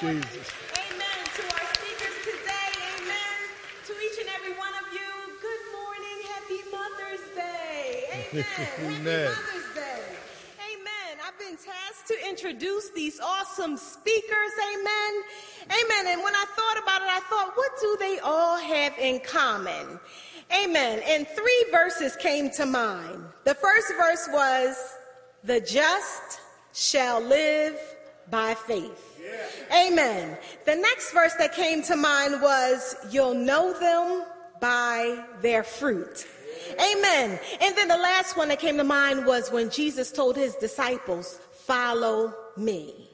Jesus. Amen. To our speakers today, amen. To each and every one of you, good morning. Happy Mother's Day. Amen. Happy Mother's Day. Amen. I've been tasked to introduce these awesome speakers. Amen. Amen. And when I thought about it, I thought, what do they all have in common? Amen. And three verses came to mind. The first verse was, the just shall live by faith. Amen. The next verse that came to mind was, You'll know them by their fruit. Amen. And then the last one that came to mind was when Jesus told his disciples, Follow me.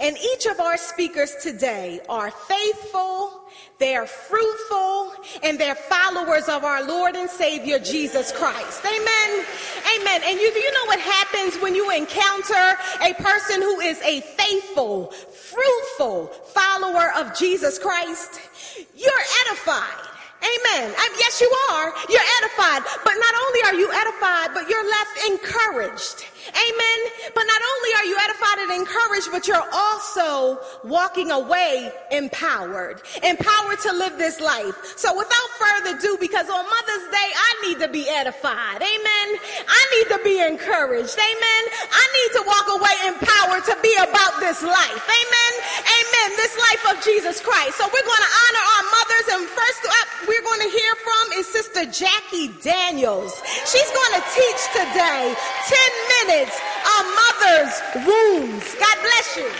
And each of our speakers today are faithful, they're fruitful, and they're followers of our Lord and Savior Jesus Christ. Amen. Amen. And you, you know what happens when you encounter a person who is a faithful, fruitful follower of Jesus Christ? You're edified. Amen. Yes, you are. You're edified. But not only are you edified, but you're left encouraged. Amen. But not only are you edified and encouraged, but you're also walking away empowered. Empowered to live this life. So without further ado, because on Mother's Day, I need to be edified. Amen. I need to be encouraged. Amen. I need to walk away empowered to be about this life. Amen. Amen. This life of Jesus Christ. So we're going to honor our mothers and first up, we're going to hear from is Sister Jackie Daniels. She's going to teach today 10 minutes on mother's wounds. God bless you.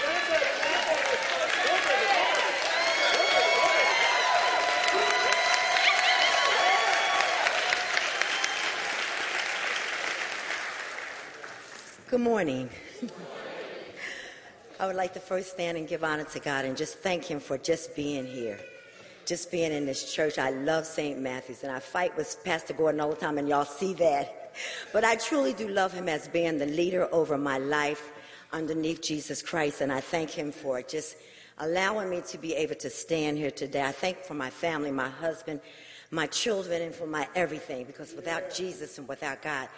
Good morning. I would like to first stand and give honor to God and just thank Him for just being here, just being in this church. I love St. Matthew's and I fight with Pastor Gordon all the time, and y'all see that. But I truly do love him as being the leader over my life underneath Jesus Christ, and I thank Him for it. just allowing me to be able to stand here today. I thank for my family, my husband, my children, and for my everything, because without Jesus and without God,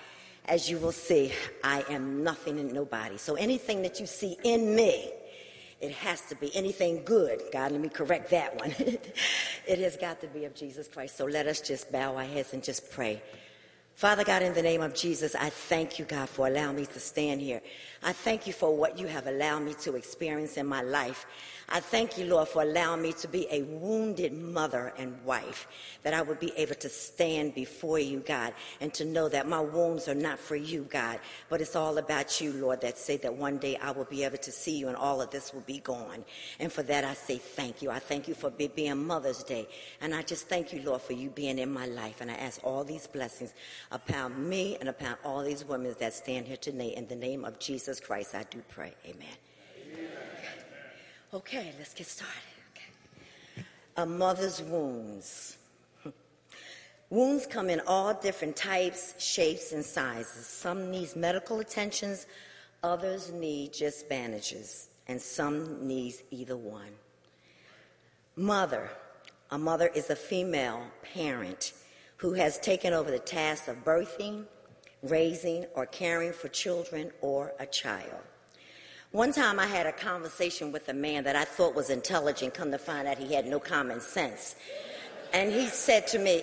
as you will see, I am nothing and nobody. So anything that you see in me, it has to be anything good. God, let me correct that one. it has got to be of Jesus Christ. So let us just bow our heads and just pray. Father God, in the name of Jesus, I thank you, God, for allowing me to stand here. I thank you for what you have allowed me to experience in my life. I thank you, Lord, for allowing me to be a wounded mother and wife, that I would be able to stand before you, God, and to know that my wounds are not for you, God, but it's all about you, Lord, that say that one day I will be able to see you and all of this will be gone. And for that, I say thank you. I thank you for be- being Mother's Day. And I just thank you, Lord, for you being in my life. And I ask all these blessings upon me and upon all these women that stand here today. In the name of Jesus Christ, I do pray. Amen. Okay, let's get started. Okay. A mother's wounds. Wounds come in all different types, shapes, and sizes. Some need medical attentions, others need just bandages, and some needs either one. Mother. A mother is a female parent who has taken over the task of birthing, raising, or caring for children or a child. One time I had a conversation with a man that I thought was intelligent, come to find out he had no common sense. And he said to me,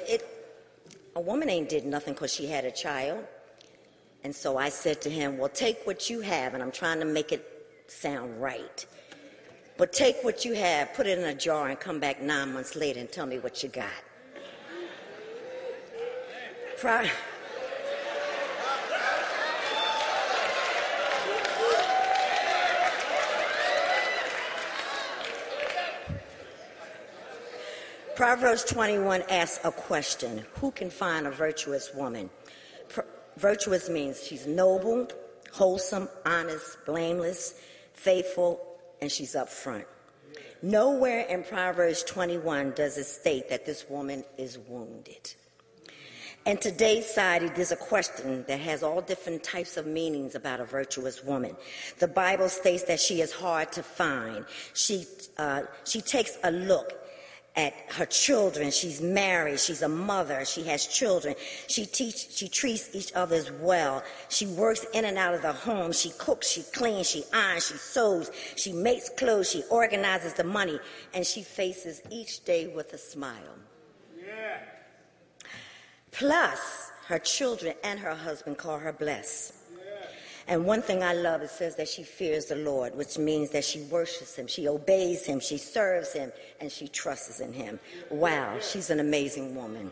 a woman ain't did nothing because she had a child. And so I said to him, well, take what you have, and I'm trying to make it sound right. But take what you have, put it in a jar, and come back nine months later and tell me what you got. Proverbs 21 asks a question Who can find a virtuous woman? Virtuous means she's noble, wholesome, honest, blameless, faithful, and she's upfront. Nowhere in Proverbs 21 does it state that this woman is wounded. In today's society, there's a question that has all different types of meanings about a virtuous woman. The Bible states that she is hard to find. She, uh, she takes a look at her children. She's married. She's a mother. She has children. She teach, she treats each other as well. She works in and out of the home. She cooks, she cleans, she irons, she sews, she makes clothes, she organizes the money, and she faces each day with a smile. Plus, her children and her husband call her blessed. And one thing I love, it says that she fears the Lord, which means that she worships him, she obeys him, she serves him, and she trusts in him. Wow, she's an amazing woman.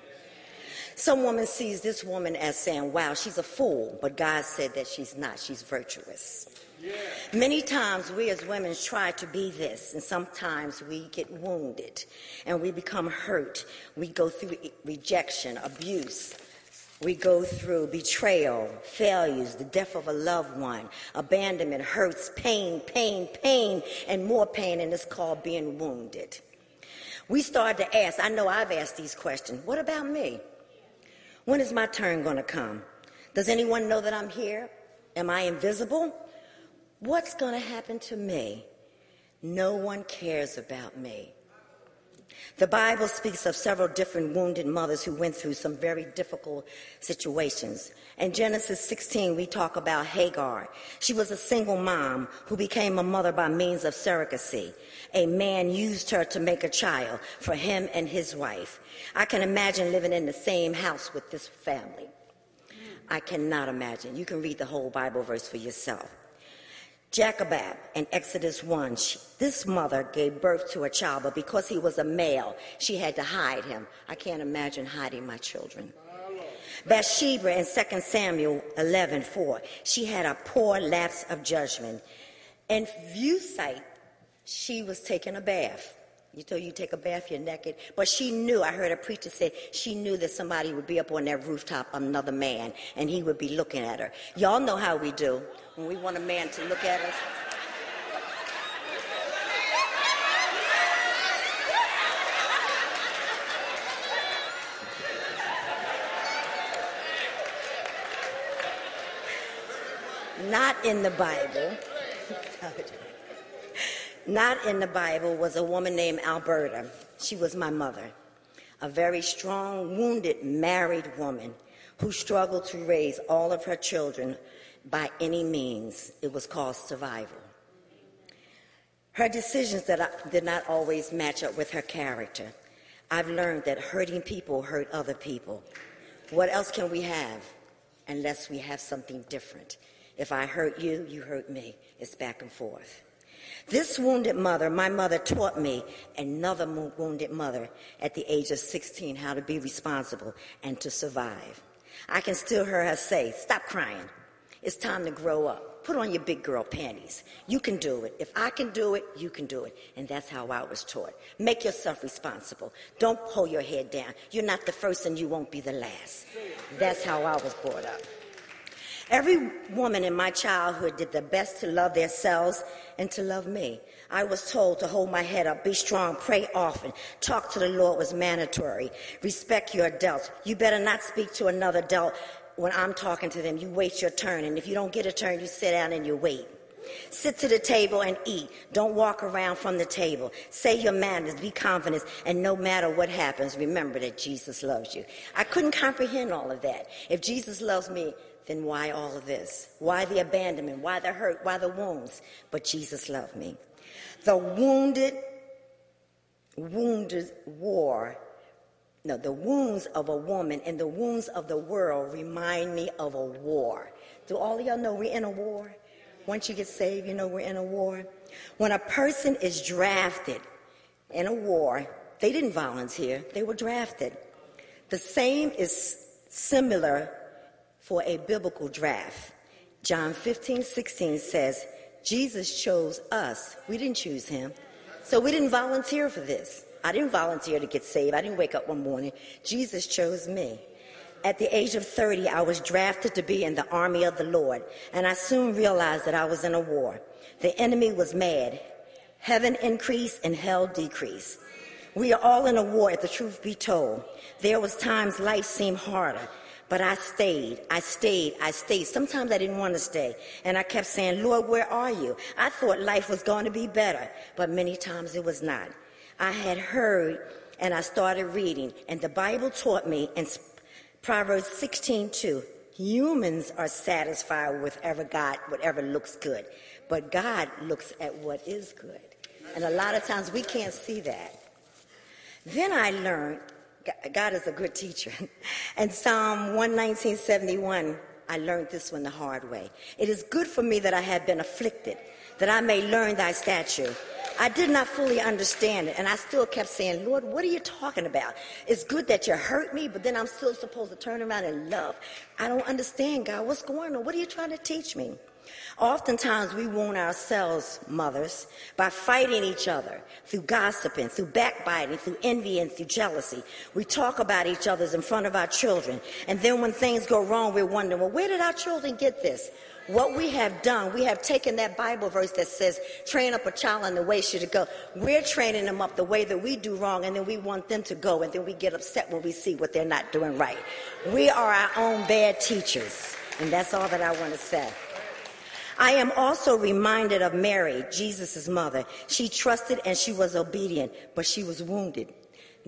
Some woman sees this woman as saying, wow, she's a fool, but God said that she's not. She's virtuous. Many times we as women try to be this, and sometimes we get wounded and we become hurt. We go through rejection, abuse, we go through betrayal, failures, the death of a loved one, abandonment, hurts, pain, pain, pain, and more pain, and it's called being wounded. We start to ask, I know I've asked these questions, what about me? When is my turn going to come? Does anyone know that I'm here? Am I invisible? What's going to happen to me? No one cares about me. The Bible speaks of several different wounded mothers who went through some very difficult situations. In Genesis 16, we talk about Hagar. She was a single mom who became a mother by means of surrogacy. A man used her to make a child for him and his wife. I can imagine living in the same house with this family. I cannot imagine. You can read the whole Bible verse for yourself. Jochebed in Exodus 1, she, this mother gave birth to a child, but because he was a male, she had to hide him. I can't imagine hiding my children. Bathsheba in 2 Samuel 11, 4, she had a poor lapse of judgment. In view sight, she was taking a bath. You told you take a bath, you're naked. But she knew, I heard a preacher say, she knew that somebody would be up on that rooftop, another man, and he would be looking at her. Y'all know how we do when we want a man to look at us. Not in the Bible. Not in the Bible was a woman named Alberta. She was my mother, a very strong, wounded, married woman who struggled to raise all of her children by any means. It was called survival. Her decisions that I, did not always match up with her character. I've learned that hurting people hurt other people. What else can we have unless we have something different? If I hurt you, you hurt me. It's back and forth. This wounded mother, my mother taught me, another wounded mother at the age of 16, how to be responsible and to survive. I can still hear her say, Stop crying. It's time to grow up. Put on your big girl panties. You can do it. If I can do it, you can do it. And that's how I was taught. Make yourself responsible. Don't hold your head down. You're not the first and you won't be the last. That's how I was brought up. Every woman in my childhood did their best to love themselves and to love me. I was told to hold my head up, be strong, pray often, talk to the Lord was mandatory, respect your adults. You better not speak to another adult when I'm talking to them, you wait your turn. And if you don't get a turn, you sit down and you wait. Sit to the table and eat. Don't walk around from the table. Say your manners, be confident, and no matter what happens, remember that Jesus loves you. I couldn't comprehend all of that. If Jesus loves me, then why all of this? Why the abandonment? Why the hurt? Why the wounds? But Jesus loved me. The wounded, wounded war no, the wounds of a woman and the wounds of the world remind me of a war. Do all y'all know we're in a war? Once you get saved, you know we're in a war. When a person is drafted in a war, they didn't volunteer, they were drafted. The same is similar for a biblical draft. John 15, 16 says, Jesus chose us. We didn't choose him. So we didn't volunteer for this. I didn't volunteer to get saved. I didn't wake up one morning. Jesus chose me. At the age of 30, I was drafted to be in the army of the Lord, and I soon realized that I was in a war. The enemy was mad. Heaven increased and hell decreased. We are all in a war, if the truth be told. There was times life seemed harder, but I stayed, I stayed, I stayed. Sometimes I didn't want to stay. And I kept saying, Lord, where are you? I thought life was going to be better, but many times it was not. I had heard and I started reading. And the Bible taught me in Proverbs 16 2 humans are satisfied with whatever God, whatever looks good, but God looks at what is good. And a lot of times we can't see that. Then I learned God is a good teacher. And Psalm 119.71, I learned this one the hard way. It is good for me that I have been afflicted, that I may learn thy statute. I did not fully understand it, and I still kept saying, Lord, what are you talking about? It's good that you hurt me, but then I'm still supposed to turn around and love. I don't understand, God. What's going on? What are you trying to teach me? Oftentimes, we wound ourselves, mothers, by fighting each other through gossiping, through backbiting, through envy, and through jealousy. We talk about each other's in front of our children. And then when things go wrong, we're wondering, well, where did our children get this? What we have done, we have taken that Bible verse that says, train up a child in the way she should go. We're training them up the way that we do wrong, and then we want them to go, and then we get upset when we see what they're not doing right. We are our own bad teachers, and that's all that I want to say. I am also reminded of Mary, Jesus' mother. She trusted and she was obedient, but she was wounded.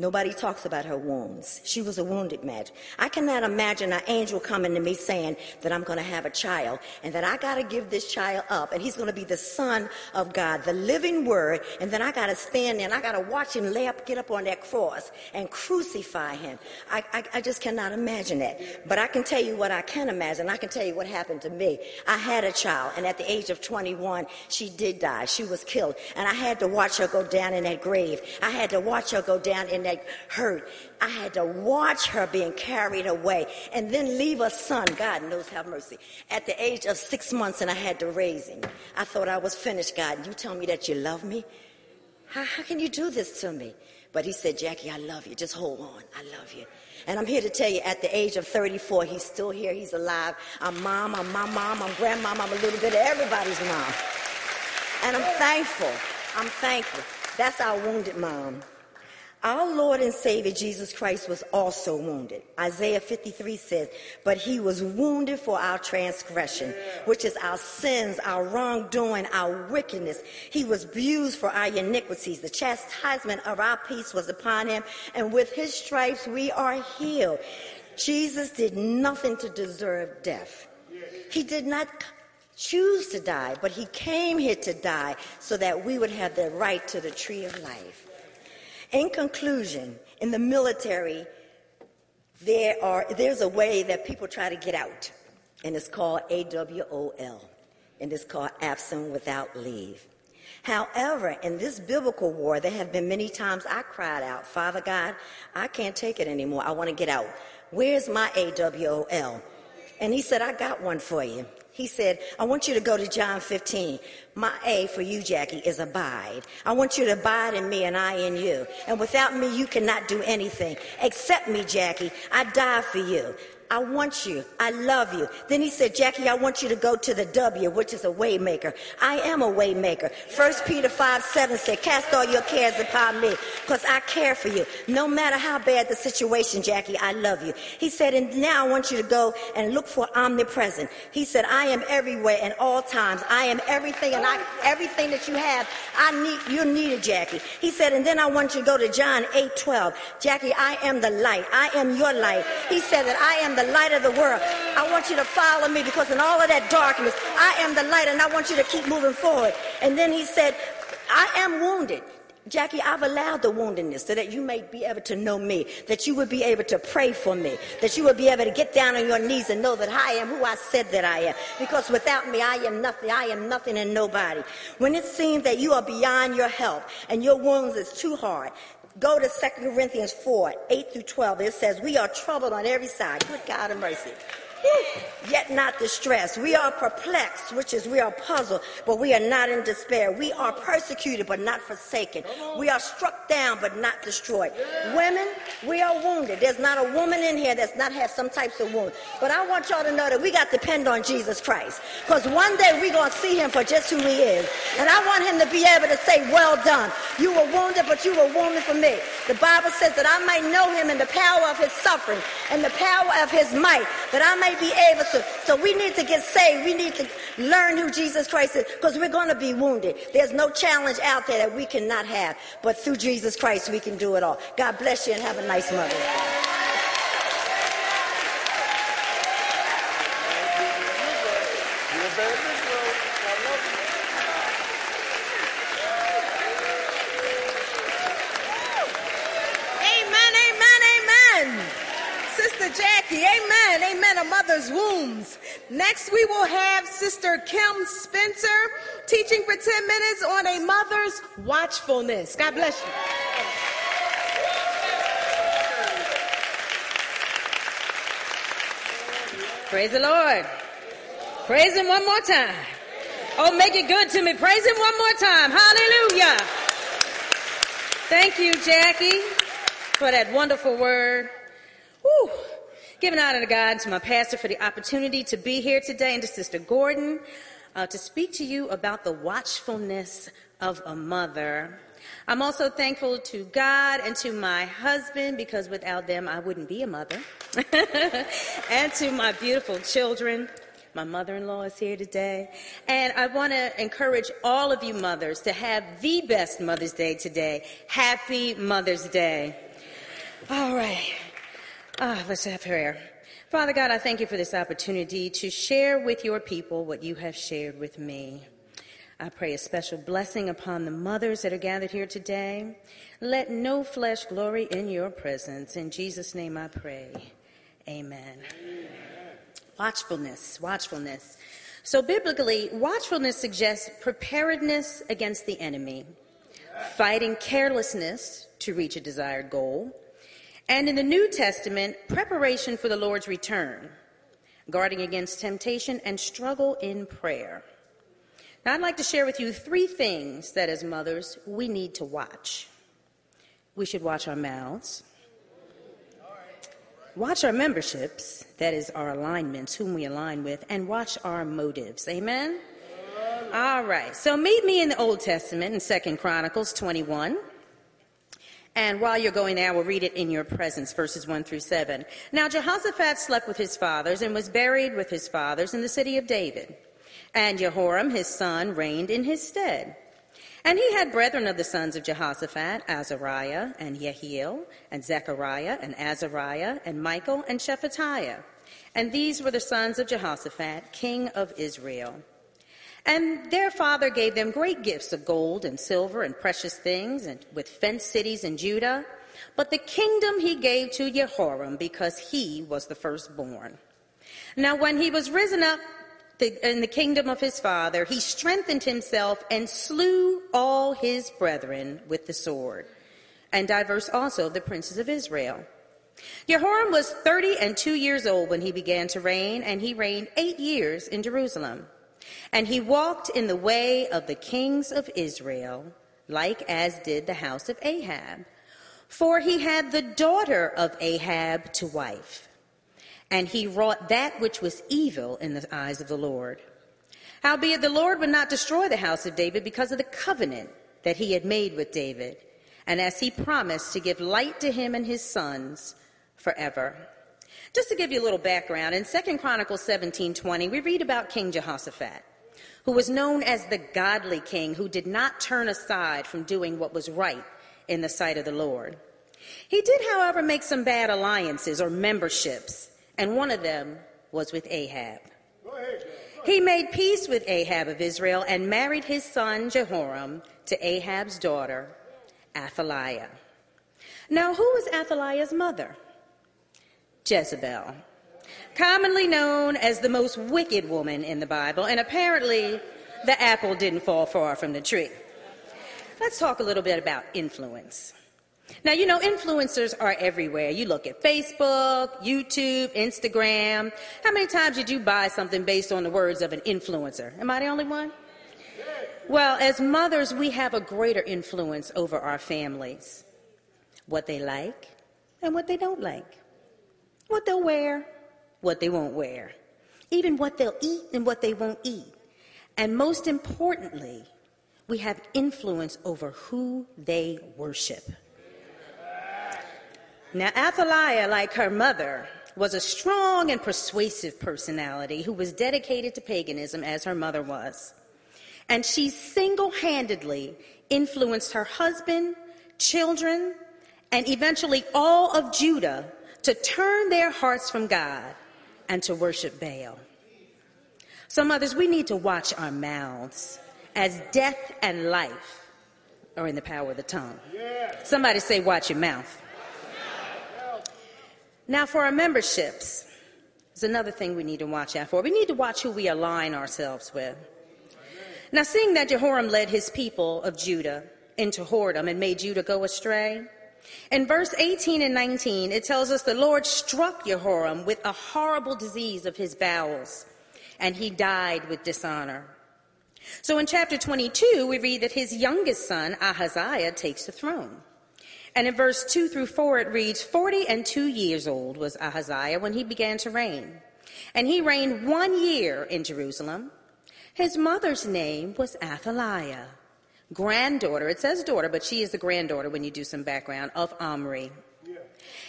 Nobody talks about her wounds. She was a wounded man. I cannot imagine an angel coming to me saying that I'm going to have a child and that I got to give this child up and he's going to be the son of God, the living word. And then I got to stand there and I got to watch him lay up, get up on that cross and crucify him. I, I, I just cannot imagine that. But I can tell you what I can imagine. I can tell you what happened to me. I had a child and at the age of 21, she did die. She was killed. And I had to watch her go down in that grave. I had to watch her go down in that hurt. I had to watch her being carried away and then leave a son, God knows have mercy, at the age of six months and I had to raise him. I thought I was finished, God. You tell me that you love me? How, how can you do this to me? But he said, Jackie, I love you. Just hold on. I love you. And I'm here to tell you, at the age of 34, he's still here. He's alive. I'm mom. I'm my mom. I'm grandmom. I'm a little bit of everybody's mom. And I'm thankful. I'm thankful. That's our wounded mom. Our Lord and Savior Jesus Christ was also wounded. Isaiah 53 says, But he was wounded for our transgression, which is our sins, our wrongdoing, our wickedness. He was bruised for our iniquities. The chastisement of our peace was upon him, and with his stripes we are healed. Jesus did nothing to deserve death. He did not choose to die, but he came here to die so that we would have the right to the tree of life. In conclusion, in the military, there are, there's a way that people try to get out, and it's called AWOL, and it's called absent without leave. However, in this biblical war, there have been many times I cried out, Father God, I can't take it anymore. I want to get out. Where's my AWOL? And he said, I got one for you. He said, I want you to go to John 15. My A for you, Jackie, is abide. I want you to abide in me and I in you. And without me, you cannot do anything. Accept me, Jackie. I die for you. I want you. I love you. Then he said, Jackie, I want you to go to the W, which is a waymaker. I am a waymaker. First Peter 5, 7 said, cast all your cares upon me because I care for you. No matter how bad the situation, Jackie, I love you. He said, and now I want you to go and look for omnipresent. He said, I am everywhere and all times. I am everything and I, everything that you have, I need, you needed, Jackie. He said, and then I want you to go to John 8, 12. Jackie, I am the light. I am your light. He said that I am the the light of the world. I want you to follow me because in all of that darkness, I am the light and I want you to keep moving forward. And then he said, I am wounded. Jackie, I've allowed the woundedness so that you may be able to know me, that you would be able to pray for me, that you would be able to get down on your knees and know that I am who I said that I am. Because without me, I am nothing. I am nothing and nobody. When it seems that you are beyond your help and your wounds is too hard, go to 2 Corinthians 4, 8 through 12. It says, We are troubled on every side. Good God of mercy yet not distressed. We are perplexed, which is we are puzzled, but we are not in despair. We are persecuted, but not forsaken. We are struck down, but not destroyed. Women, we are wounded. There's not a woman in here that's not had some types of wound. But I want y'all to know that we got to depend on Jesus Christ. Because one day we're going to see him for just who he is. And I want him to be able to say, well done. You were wounded, but you were wounded for me. The Bible says that I might know him in the power of his suffering and the power of his might, that I may be able to. So we need to get saved. We need to learn who Jesus Christ is because we're going to be wounded. There's no challenge out there that we cannot have, but through Jesus Christ, we can do it all. God bless you and have a nice Mother's Day. mother's wombs. Next, we will have Sister Kim Spencer teaching for 10 minutes on a mother's watchfulness. God bless you. Praise the Lord. Praise Him one more time. Oh, make it good to me. Praise Him one more time. Hallelujah. Thank you, Jackie, for that wonderful word. Whew. Giving honor to God, and to my pastor for the opportunity to be here today, and to Sister Gordon uh, to speak to you about the watchfulness of a mother. I'm also thankful to God and to my husband because without them I wouldn't be a mother. and to my beautiful children. My mother in law is here today. And I want to encourage all of you mothers to have the best Mother's Day today. Happy Mother's Day. All right. Ah, let's have prayer. Father God, I thank you for this opportunity to share with your people what you have shared with me. I pray a special blessing upon the mothers that are gathered here today. Let no flesh glory in your presence. In Jesus' name I pray. Amen. Amen. Watchfulness, watchfulness. So biblically, watchfulness suggests preparedness against the enemy, fighting carelessness to reach a desired goal, and in the New Testament, preparation for the Lord's return, guarding against temptation, and struggle in prayer. Now, I'd like to share with you three things that as mothers we need to watch. We should watch our mouths, watch our memberships, that is, our alignments, whom we align with, and watch our motives. Amen? All right. So meet me in the Old Testament in Second Chronicles 21. And while you're going there, we'll read it in your presence, verses 1 through 7. Now Jehoshaphat slept with his fathers and was buried with his fathers in the city of David. And Jehoram, his son, reigned in his stead. And he had brethren of the sons of Jehoshaphat, Azariah and Jehiel, and Zechariah and Azariah, and Michael and Shephatiah. And these were the sons of Jehoshaphat, king of Israel. And their father gave them great gifts of gold and silver and precious things, and with fenced cities in Judah. But the kingdom he gave to Jehoram because he was the firstborn. Now, when he was risen up in the kingdom of his father, he strengthened himself and slew all his brethren with the sword, and diverse also the princes of Israel. Jehoram was thirty and two years old when he began to reign, and he reigned eight years in Jerusalem. And he walked in the way of the kings of Israel, like as did the house of Ahab. For he had the daughter of Ahab to wife. And he wrought that which was evil in the eyes of the Lord. Howbeit the Lord would not destroy the house of David because of the covenant that he had made with David, and as he promised to give light to him and his sons forever. Just to give you a little background, in 2 Chronicles 17:20, we read about King Jehoshaphat, who was known as the godly king who did not turn aside from doing what was right in the sight of the Lord. He did, however, make some bad alliances or memberships, and one of them was with Ahab. He made peace with Ahab of Israel and married his son Jehoram to Ahab's daughter, Athaliah. Now, who was Athaliah's mother? Jezebel, commonly known as the most wicked woman in the Bible, and apparently the apple didn't fall far from the tree. Let's talk a little bit about influence. Now, you know, influencers are everywhere. You look at Facebook, YouTube, Instagram. How many times did you buy something based on the words of an influencer? Am I the only one? Well, as mothers, we have a greater influence over our families. What they like and what they don't like what they'll wear, what they won't wear, even what they'll eat and what they won't eat. And most importantly, we have influence over who they worship. Now, Athaliah, like her mother, was a strong and persuasive personality who was dedicated to paganism as her mother was. And she single handedly influenced her husband, children, and eventually all of Judah to turn their hearts from God and to worship Baal. So, mothers, we need to watch our mouths as death and life are in the power of the tongue. Somebody say, Watch your mouth. Now, for our memberships, there's another thing we need to watch out for. We need to watch who we align ourselves with. Now, seeing that Jehoram led his people of Judah into whoredom and made Judah go astray, in verse 18 and 19, it tells us the Lord struck Jehoram with a horrible disease of his bowels, and he died with dishonor. So in chapter 22, we read that his youngest son, Ahaziah, takes the throne. And in verse 2 through 4, it reads 40 and 2 years old was Ahaziah when he began to reign. And he reigned one year in Jerusalem. His mother's name was Athaliah, granddaughter, it says daughter, but she is the granddaughter when you do some background, of Omri. Yeah.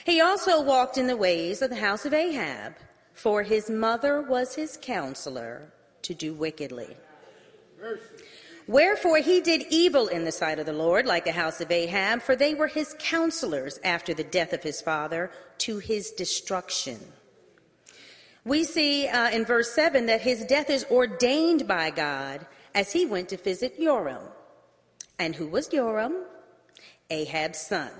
He also walked in the ways of the house of Ahab, for his mother was his counselor to do wickedly. Mercy. Wherefore he did evil in the sight of the Lord, like the house of Ahab, for they were his counselors after the death of his father to his destruction. We see uh, in verse 7 that his death is ordained by God as he went to visit Joram. And who was Joram? Ahab's son.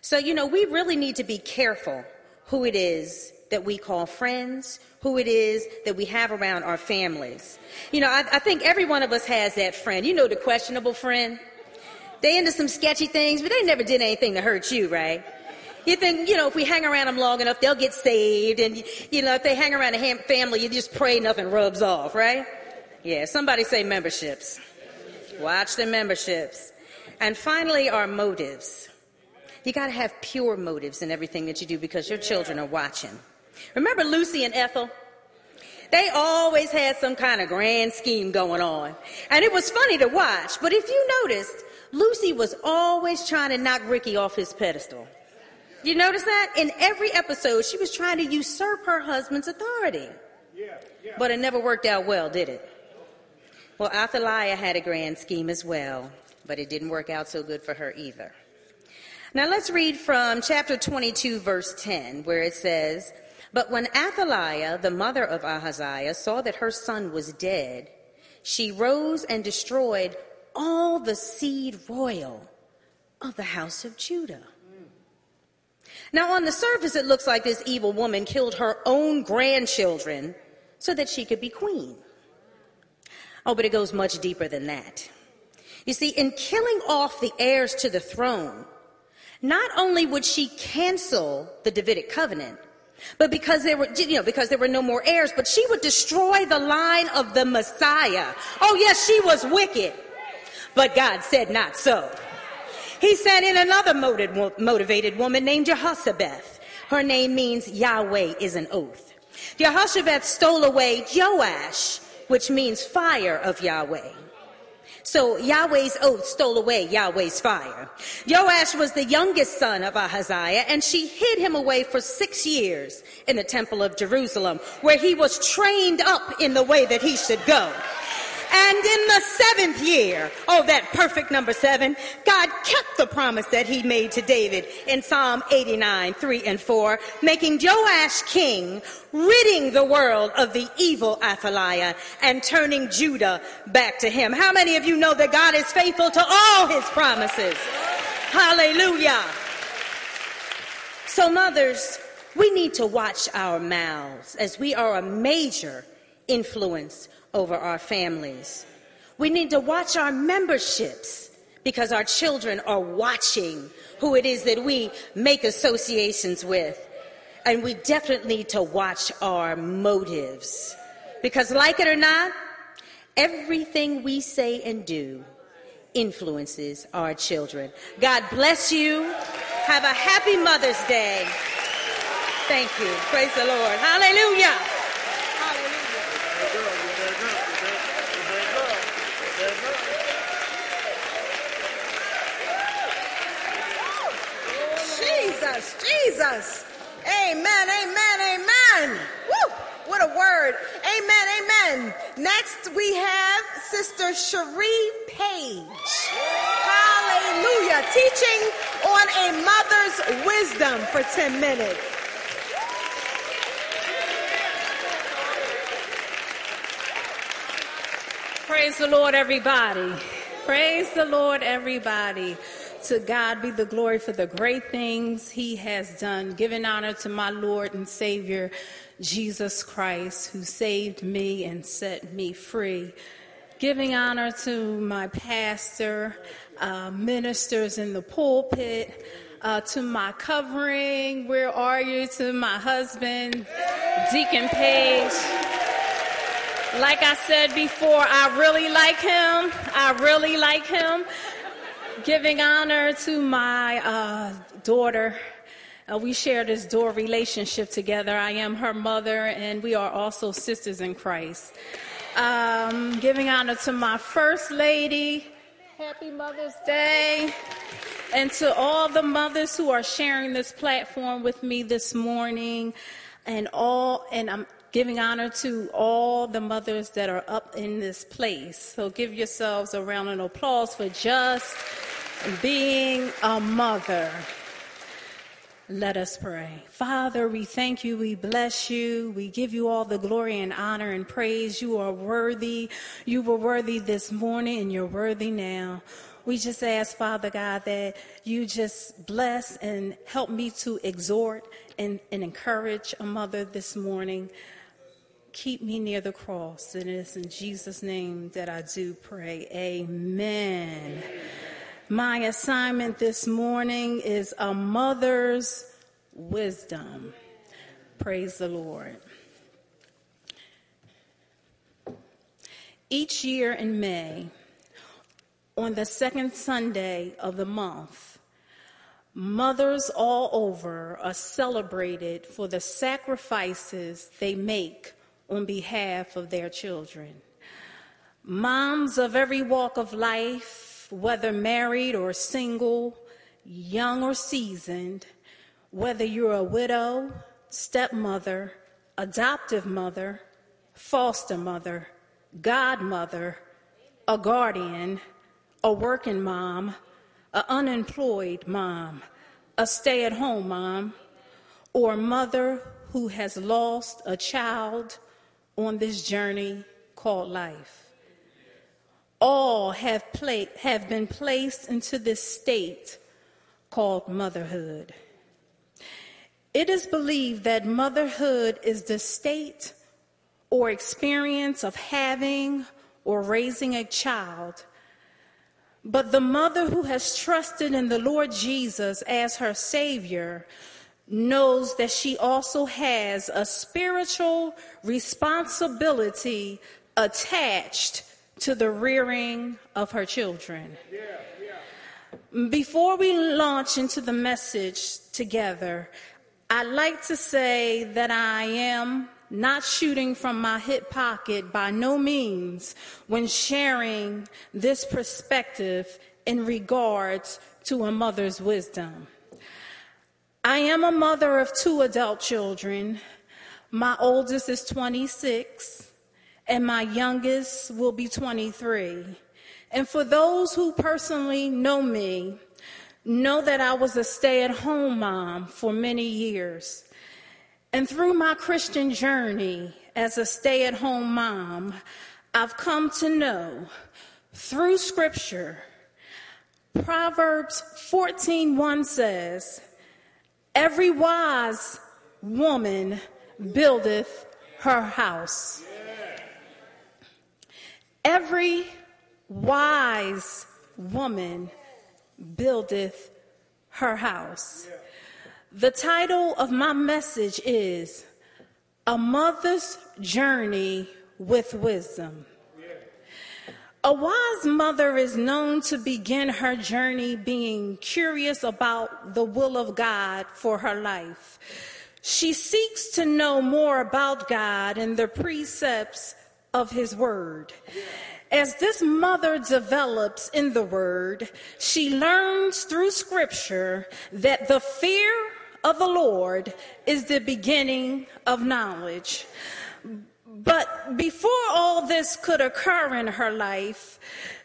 So, you know, we really need to be careful who it is that we call friends, who it is that we have around our families. You know, I, I think every one of us has that friend. You know, the questionable friend. They into some sketchy things, but they never did anything to hurt you, right? You think, you know, if we hang around them long enough, they'll get saved. And, you know, if they hang around a family, you just pray nothing rubs off, right? Yeah, somebody say memberships. Watch the memberships. And finally, our motives. You got to have pure motives in everything that you do because your children are watching. Remember Lucy and Ethel? They always had some kind of grand scheme going on. And it was funny to watch, but if you noticed, Lucy was always trying to knock Ricky off his pedestal. You notice that? In every episode, she was trying to usurp her husband's authority. Yeah, yeah. But it never worked out well, did it? Well, Athaliah had a grand scheme as well, but it didn't work out so good for her either. Now let's read from chapter 22, verse 10, where it says, but when Athaliah, the mother of Ahaziah, saw that her son was dead, she rose and destroyed all the seed royal of the house of Judah. Now, on the surface, it looks like this evil woman killed her own grandchildren so that she could be queen. Oh, but it goes much deeper than that. You see, in killing off the heirs to the throne, not only would she cancel the Davidic covenant, but because there were, you know, because there were no more heirs, but she would destroy the line of the Messiah. Oh yes, she was wicked. But God said not so. He sent in another motivated woman named Jehoshabeath. Her name means Yahweh is an oath. Jehoshabeath stole away Joash, which means fire of Yahweh. So Yahweh's oath stole away Yahweh's fire. Joash was the youngest son of Ahaziah, and she hid him away for six years in the temple of Jerusalem, where he was trained up in the way that he should go. And in the seventh year, oh, that perfect number seven, God kept the promise that he made to David in Psalm 89, 3 and 4, making Joash king, ridding the world of the evil Athaliah and turning Judah back to him. How many of you know that God is faithful to all his promises? Hallelujah. So mothers, we need to watch our mouths as we are a major influence over our families. We need to watch our memberships because our children are watching who it is that we make associations with. And we definitely need to watch our motives. Because, like it or not, everything we say and do influences our children. God bless you. Have a happy Mother's Day. Thank you. Praise the Lord. Hallelujah. Jesus, Jesus. Amen, amen, amen. Woo! What a word. Amen, amen. Next we have Sister Cherie Page. Hallelujah. Teaching on a mother's wisdom for 10 minutes. Praise the Lord, everybody. Praise the Lord, everybody. To God be the glory for the great things He has done. Giving honor to my Lord and Savior, Jesus Christ, who saved me and set me free. Giving honor to my pastor, uh, ministers in the pulpit, uh, to my covering, where are you? To my husband, Deacon Page. Like I said before, I really like him. I really like him. Giving honor to my uh, daughter. Uh, we share this door relationship together. I am her mother, and we are also sisters in Christ. Um, giving honor to my first lady. Happy Mother's Day. And to all the mothers who are sharing this platform with me this morning, and all, and I'm giving honor to all the mothers that are up in this place. So give yourselves a round of applause for just being a mother. Let us pray. Father, we thank you. We bless you. We give you all the glory and honor and praise. You are worthy. You were worthy this morning and you're worthy now. We just ask, Father God, that you just bless and help me to exhort and, and encourage a mother this morning keep me near the cross. And it is in Jesus' name that I do pray. Amen. My assignment this morning is a mother's wisdom. Praise the Lord. Each year in May, on the second Sunday of the month, mothers all over are celebrated for the sacrifices they make on behalf of their children. Moms of every walk of life, whether married or single, young or seasoned, whether you're a widow, stepmother, adoptive mother, foster mother, godmother, a guardian, a working mom, an unemployed mom, a stay at home mom, or a mother who has lost a child on this journey called life. All have, pla- have been placed into this state called motherhood. It is believed that motherhood is the state or experience of having or raising a child. But the mother who has trusted in the Lord Jesus as her Savior knows that she also has a spiritual responsibility attached to the rearing of her children. Yeah, yeah. Before we launch into the message together, I'd like to say that I am not shooting from my hip pocket by no means when sharing this perspective in regards to a mother's wisdom. I am a mother of two adult children. My oldest is 26, and my youngest will be 23. And for those who personally know me, know that I was a stay at home mom for many years. And through my Christian journey as a stay at home mom, I've come to know through scripture, Proverbs 14:1 says, Every wise woman buildeth her house. Every wise woman buildeth her house. The title of my message is A Mother's Journey with Wisdom. A wise mother is known to begin her journey being curious about the will of God for her life. She seeks to know more about God and the precepts of His Word. As this mother develops in the Word, she learns through Scripture that the fear of the Lord is the beginning of knowledge. But before all this could occur in her life,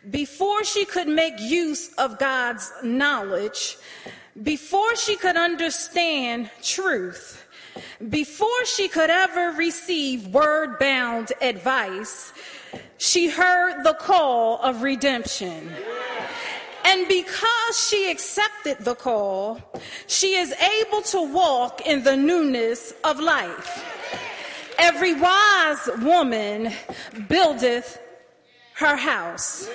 before she could make use of God's knowledge, before she could understand truth, before she could ever receive word bound advice, she heard the call of redemption. And because she accepted the call, she is able to walk in the newness of life. Every wise woman buildeth her house.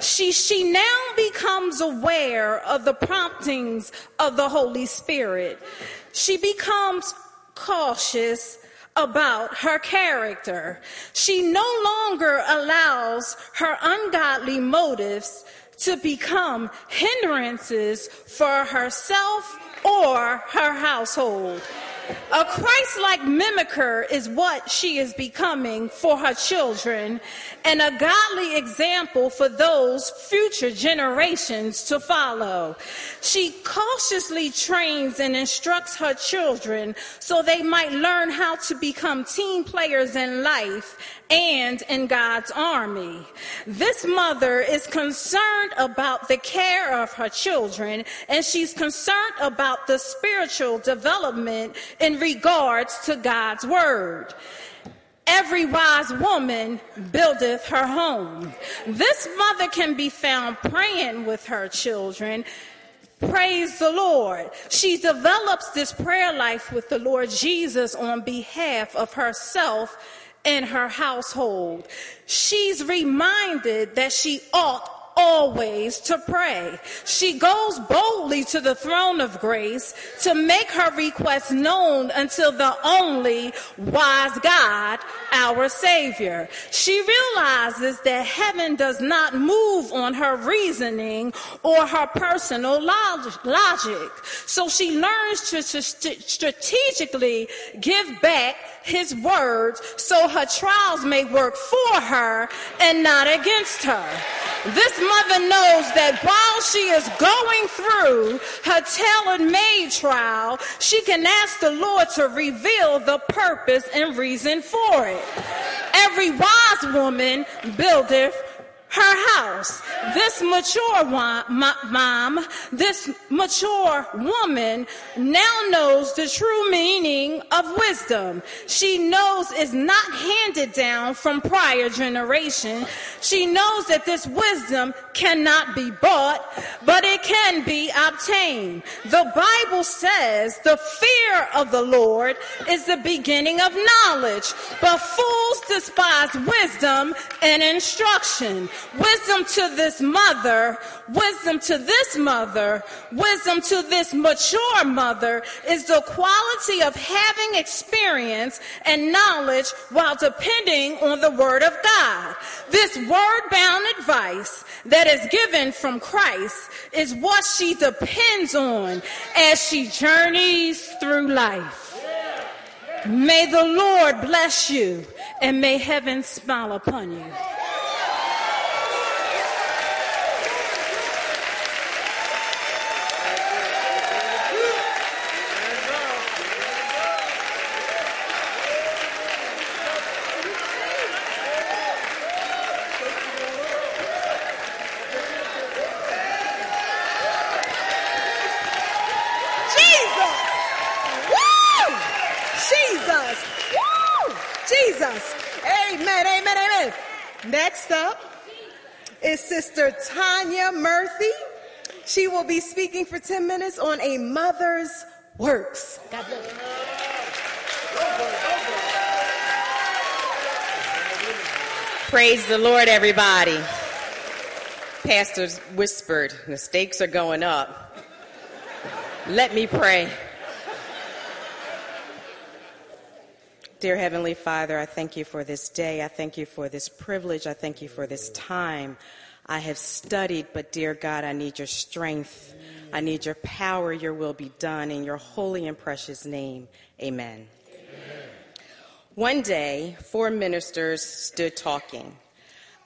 She, she now becomes aware of the promptings of the Holy Spirit. She becomes cautious about her character. She no longer allows her ungodly motives to become hindrances for herself or her household. A Christ like mimicker is what she is becoming for her children and a godly example for those future generations to follow. She cautiously trains and instructs her children so they might learn how to become team players in life and in God's army. This mother is concerned about the care of her children and she's concerned about the spiritual development in regards to God's word. Every wise woman buildeth her home. This mother can be found praying with her children. Praise the Lord. She develops this prayer life with the Lord Jesus on behalf of herself in her household. She's reminded that she ought always to pray. She goes boldly to the throne of grace to make her request known until the only wise God, our Savior. She realizes that heaven does not move on her reasoning or her personal logic. So she learns to strategically give back his words so her trials may work for her and not against her. This mother knows that while she is going through her tailor made trial, she can ask the Lord to reveal the purpose and reason for it. Every wise woman buildeth her house. This mature mom, this mature woman now knows the true meaning of wisdom. She knows it's not handed down from prior generation. She knows that this wisdom cannot be bought, but it can be obtained. The Bible says the fear of the Lord is the beginning of knowledge, but fools despise wisdom and instruction. Wisdom to this mother, wisdom to this mother, wisdom to this mature mother is the quality of having experience and knowledge while depending on the word of God. This word bound advice that is given from Christ is what she depends on as she journeys through life. May the Lord bless you and may heaven smile upon you. Next up is Sister Tanya Murphy. She will be speaking for 10 minutes on a mother's works. God bless. Praise the Lord, everybody. Pastors whispered, the stakes are going up. Let me pray. Dear Heavenly Father, I thank you for this day. I thank you for this privilege. I thank you for this time. I have studied, but dear God, I need your strength. I need your power. Your will be done in your holy and precious name. Amen. Amen. One day, four ministers stood talking.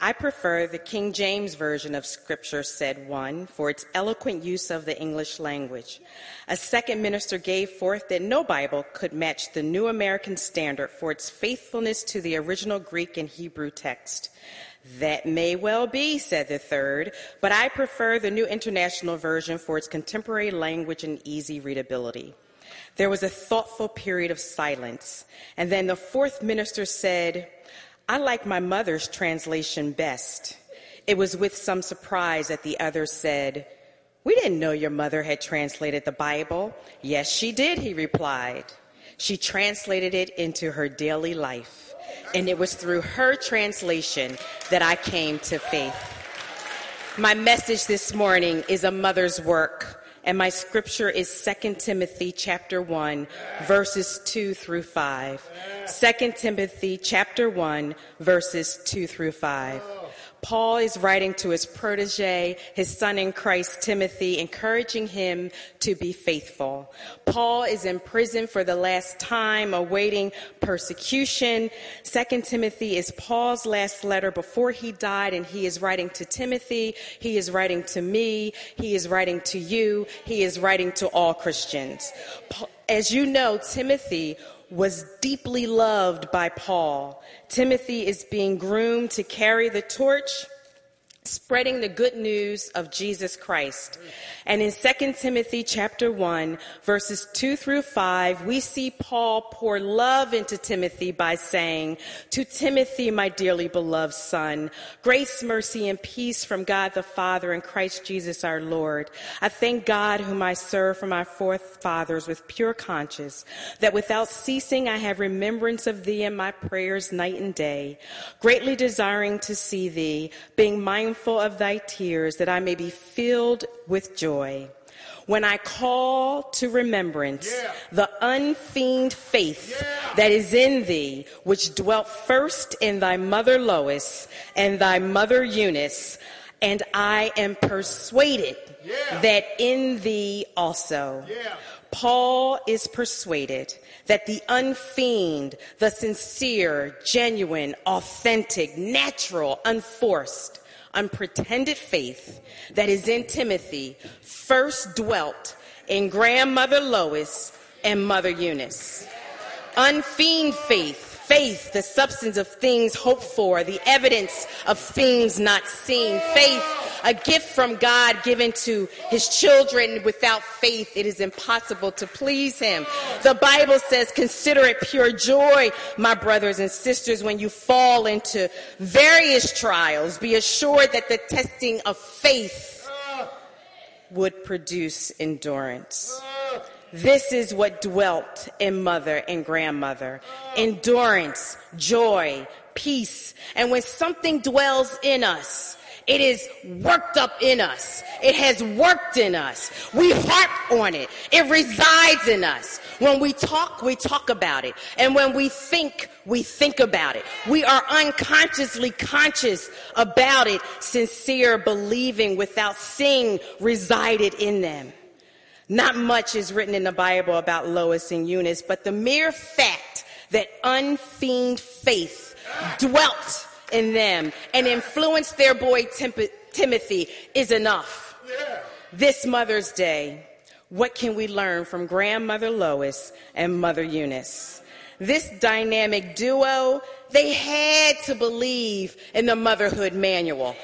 I prefer the King James Version of Scripture, said one, for its eloquent use of the English language. A second minister gave forth that no Bible could match the New American Standard for its faithfulness to the original Greek and Hebrew text. That may well be, said the third, but I prefer the New International Version for its contemporary language and easy readability. There was a thoughtful period of silence, and then the fourth minister said, I like my mother's translation best. It was with some surprise that the other said, We didn't know your mother had translated the Bible. Yes, she did, he replied. She translated it into her daily life. And it was through her translation that I came to faith. My message this morning is a mother's work and my scripture is 2 Timothy chapter 1 verses 2 through 5. 2 Timothy chapter 1 verses 2 through 5. Paul is writing to his protege, his son in Christ, Timothy, encouraging him to be faithful. Paul is in prison for the last time, awaiting persecution. Second Timothy is Paul's last letter before he died, and he is writing to Timothy. He is writing to me. He is writing to you. He is writing to all Christians. As you know, Timothy was deeply loved by Paul. Timothy is being groomed to carry the torch spreading the good news of Jesus Christ. And in 2 Timothy chapter 1 verses 2 through 5, we see Paul pour love into Timothy by saying, to Timothy, my dearly beloved son, grace, mercy, and peace from God the Father and Christ Jesus our Lord. I thank God whom I serve from my forefathers with pure conscience, that without ceasing I have remembrance of thee in my prayers night and day, greatly desiring to see thee, being mindful mindful of thy tears, that I may be filled with joy. When I call to remembrance yeah. the unfeigned faith yeah. that is in thee, which dwelt first in thy mother Lois and thy mother Eunice, and I am persuaded yeah. that in thee also. Paul is persuaded that the unfeigned, the sincere, genuine, authentic, natural, unforced, unpretended faith that is in Timothy first dwelt in grandmother Lois and mother Eunice. Unfeigned faith faith, the substance of things hoped for, the evidence of things not seen. Faith, a gift from God given to his children. Without faith, it is impossible to please him. The Bible says, consider it pure joy, my brothers and sisters, when you fall into various trials. Be assured that the testing of faith would produce endurance. This is what dwelt in mother and grandmother endurance, joy, peace. And when something dwells in us, it is worked up in us. It has worked in us. We harp on it. It resides in us. When we talk, we talk about it. And when we think, we think about it. We are unconsciously conscious about it. Sincere believing without seeing resided in them. Not much is written in the Bible about Lois and Eunice, but the mere fact that unfeigned faith dwelt in them and influenced their boy Tim- Timothy is enough. Yeah. This Mother's Day, what can we learn from grandmother Lois and mother Eunice? This dynamic duo they had to believe in the motherhood manual.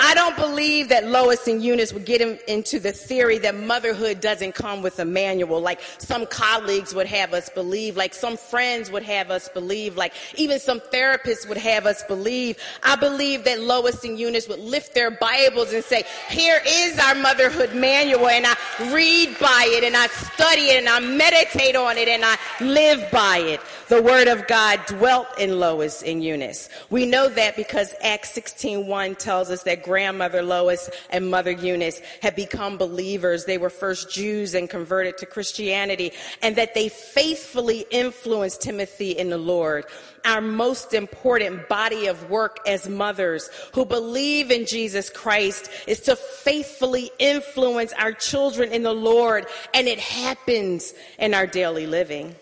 I don't believe that Lois and Eunice would get into the theory that motherhood doesn't come with a manual, like some colleagues would have us believe, like some friends would have us believe, like even some therapists would have us believe. I believe that Lois and Eunice would lift their Bibles and say, here is our motherhood manual, and I read by it, and I study it, and I meditate on it, and I live by it. The Word of God dwelt in Lois Lois and Eunice. We know that because Acts 16:1 tells us that grandmother Lois and mother Eunice had become believers. They were first Jews and converted to Christianity and that they faithfully influenced Timothy in the Lord our most important body of work as mothers who believe in Jesus Christ is to faithfully influence our children in the Lord, and it happens in our daily living.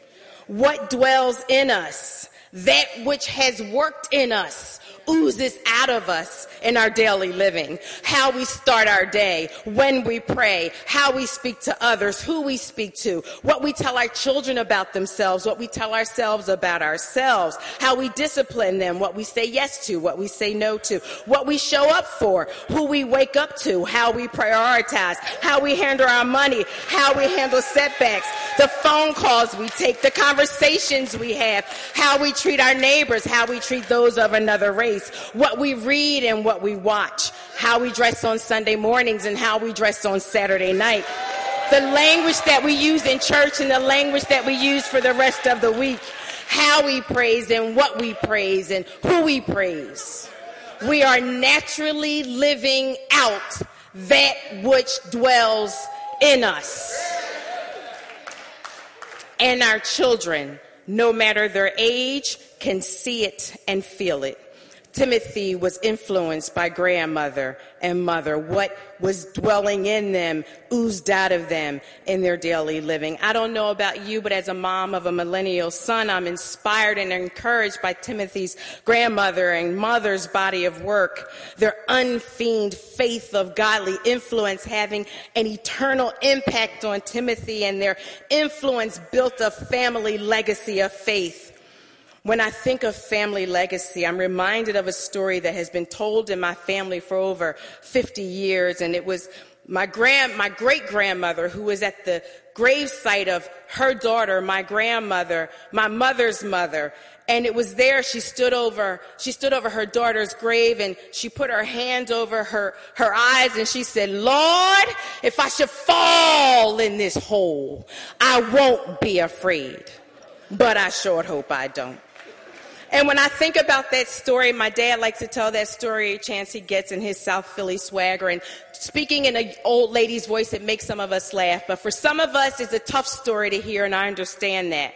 What dwells in us That which has worked in us oozes out of us in our daily living. How we start our day, when we pray, how we speak to others, who we speak to, what we tell our children about themselves, what we tell ourselves about ourselves, how we discipline them, what we say yes to, what we say no to, what we show up for, who we wake up to, how we prioritize, how we handle our money, how we handle setbacks, the phone calls we take, the conversations we have, how we treat our neighbors, how we treat those of another race what we read and what we watch, how we dress on Sunday mornings and how we dress on Saturday night, the language that we use in church and the language that we use for the rest of the week, how we praise and what we praise and who we praise. We are naturally living out that which dwells in us. And our children, no matter their age, can see it and feel it. Timothy was influenced by grandmother and mother. What was dwelling in them oozed out of them in their daily living. I don't know about you, but as a mom of a millennial son, I'm inspired and encouraged by Timothy's grandmother and mother's body of work, their unfeigned faith of godly influence having an eternal impact on Timothy and their influence built a family legacy of faith. When I think of family legacy, I'm reminded of a story that has been told in my family for over 50 years, and it was my grand, my great grandmother who was at the gravesite of her daughter, my grandmother, my mother's mother, and it was there she stood over she stood over her daughter's grave and she put her hand over her her eyes and she said lord if i should fall in this hole i won't be afraid but i sure hope i don't and when I think about that story, my dad likes to tell that story a chance he gets in his South Philly swagger. And speaking in an old lady's voice, it makes some of us laugh. But for some of us, it's a tough story to hear, and I understand that.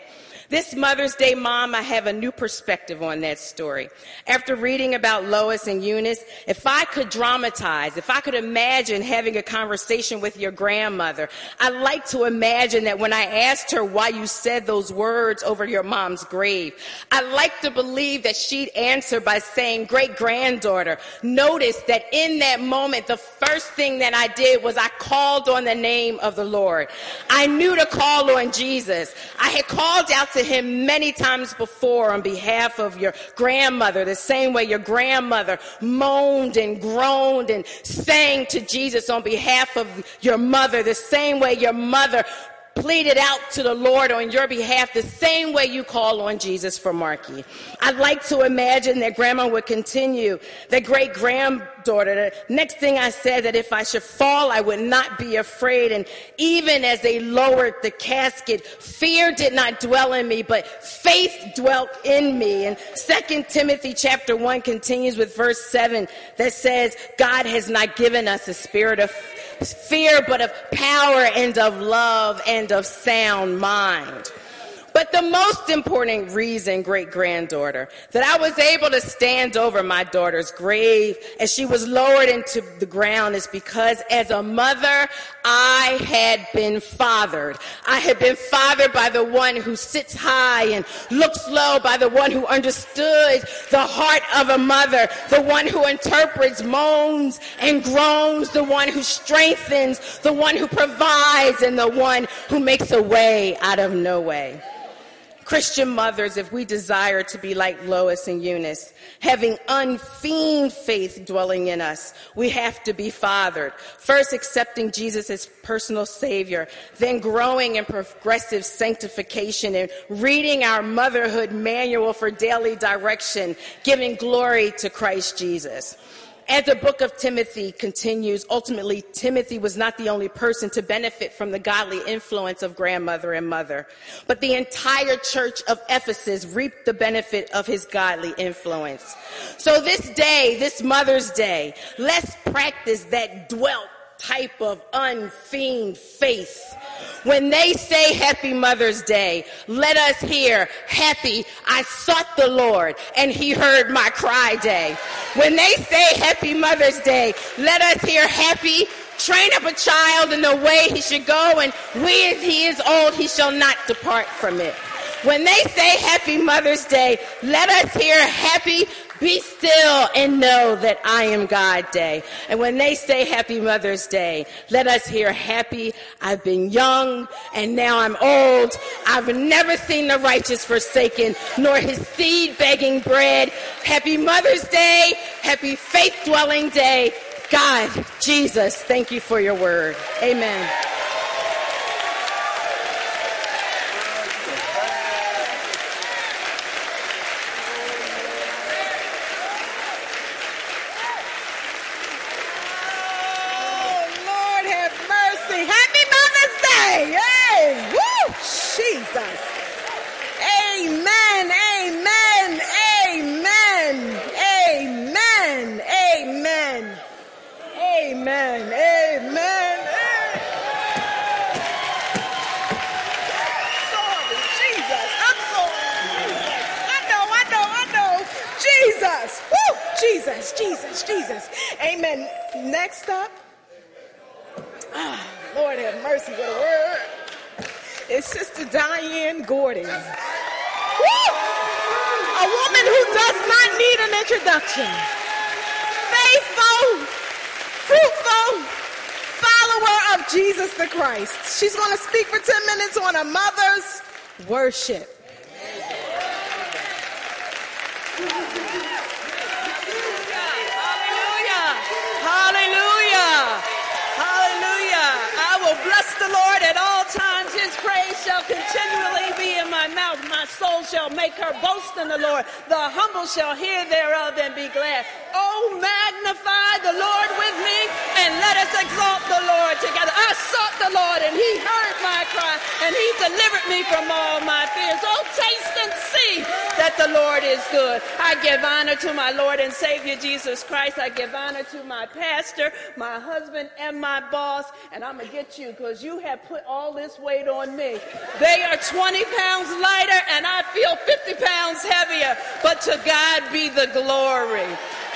This Mother's Day mom, I have a new perspective on that story. After reading about Lois and Eunice, if I could dramatize, if I could imagine having a conversation with your grandmother, I like to imagine that when I asked her why you said those words over your mom's grave, I like to believe that she'd answer by saying, great granddaughter, notice that in that moment, the first thing that I did was I called on the name of the Lord. I knew to call on Jesus. I had called out to him many times before on behalf of your grandmother, the same way your grandmother moaned and groaned and sang to Jesus on behalf of your mother, the same way your mother pleaded out to the Lord on your behalf the same way you call on Jesus for Marky. I'd like to imagine that grandma would continue, that great granddaughter. The next thing I said that if I should fall, I would not be afraid. And even as they lowered the casket, fear did not dwell in me, but faith dwelt in me. And second Timothy chapter one continues with verse seven that says, God has not given us a spirit of fear, but of power and of love and of sound mind. But the most important reason, great granddaughter, that I was able to stand over my daughter's grave as she was lowered into the ground is because as a mother, I had been fathered. I had been fathered by the one who sits high and looks low, by the one who understood the heart of a mother, the one who interprets moans and groans, the one who strengthens, the one who provides, and the one who makes a way out of no way. Christian mothers, if we desire to be like Lois and Eunice, having unfeigned faith dwelling in us, we have to be fathered. First, accepting Jesus as personal Savior, then growing in progressive sanctification and reading our motherhood manual for daily direction, giving glory to Christ Jesus. As the book of Timothy continues, ultimately, Timothy was not the only person to benefit from the godly influence of grandmother and mother, but the entire church of Ephesus reaped the benefit of his godly influence. So this day, this Mother's Day, let's practice that dwelt type of unfeigned faith. When they say Happy Mother's Day, let us hear Happy, I sought the Lord and he heard my cry day. When they say Happy Mother's Day, let us hear Happy, train up a child in the way he should go and when he is old, he shall not depart from it. When they say Happy Mother's Day, let us hear Happy Be Still and Know That I Am God Day. And when they say Happy Mother's Day, let us hear Happy I've been young and now I'm old. I've never seen the righteous forsaken, nor his seed begging bread. Happy Mother's Day. Happy faith dwelling day. God, Jesus, thank you for your word. Amen. Oh, Lord have mercy. Happy Mother's Day. Hey, woo, Jesus. Amen, amen, amen, amen, amen, amen, amen. Jesus. I'm sorry. I know, I know, I know. Jesus. Woo! Jesus, Jesus, Jesus. Amen. Next up. Ah, Lord have mercy, what a word. It's Sister Diane Gordon. Woo! A woman who does not need an introduction. Faithful, fruitful follower of Jesus the Christ. She's going to speak for 10 minutes on a mother's worship. Hallelujah. Hallelujah. Will bless the Lord at all times. His praise shall continually be in my mouth. My soul shall make her boast in the Lord. The humble shall hear thereof and be glad. Oh, magnify the Lord with me and let us exalt the Lord together. I sought the Lord and he heard my cry and he delivered me from all my fears. Oh, taste and that the Lord is good. I give honor to my Lord and Savior Jesus Christ. I give honor to my pastor, my husband, and my boss. And I'm going to get you because you have put all this weight on me. They are 20 pounds lighter and I feel 50 pounds heavier. But to God be the glory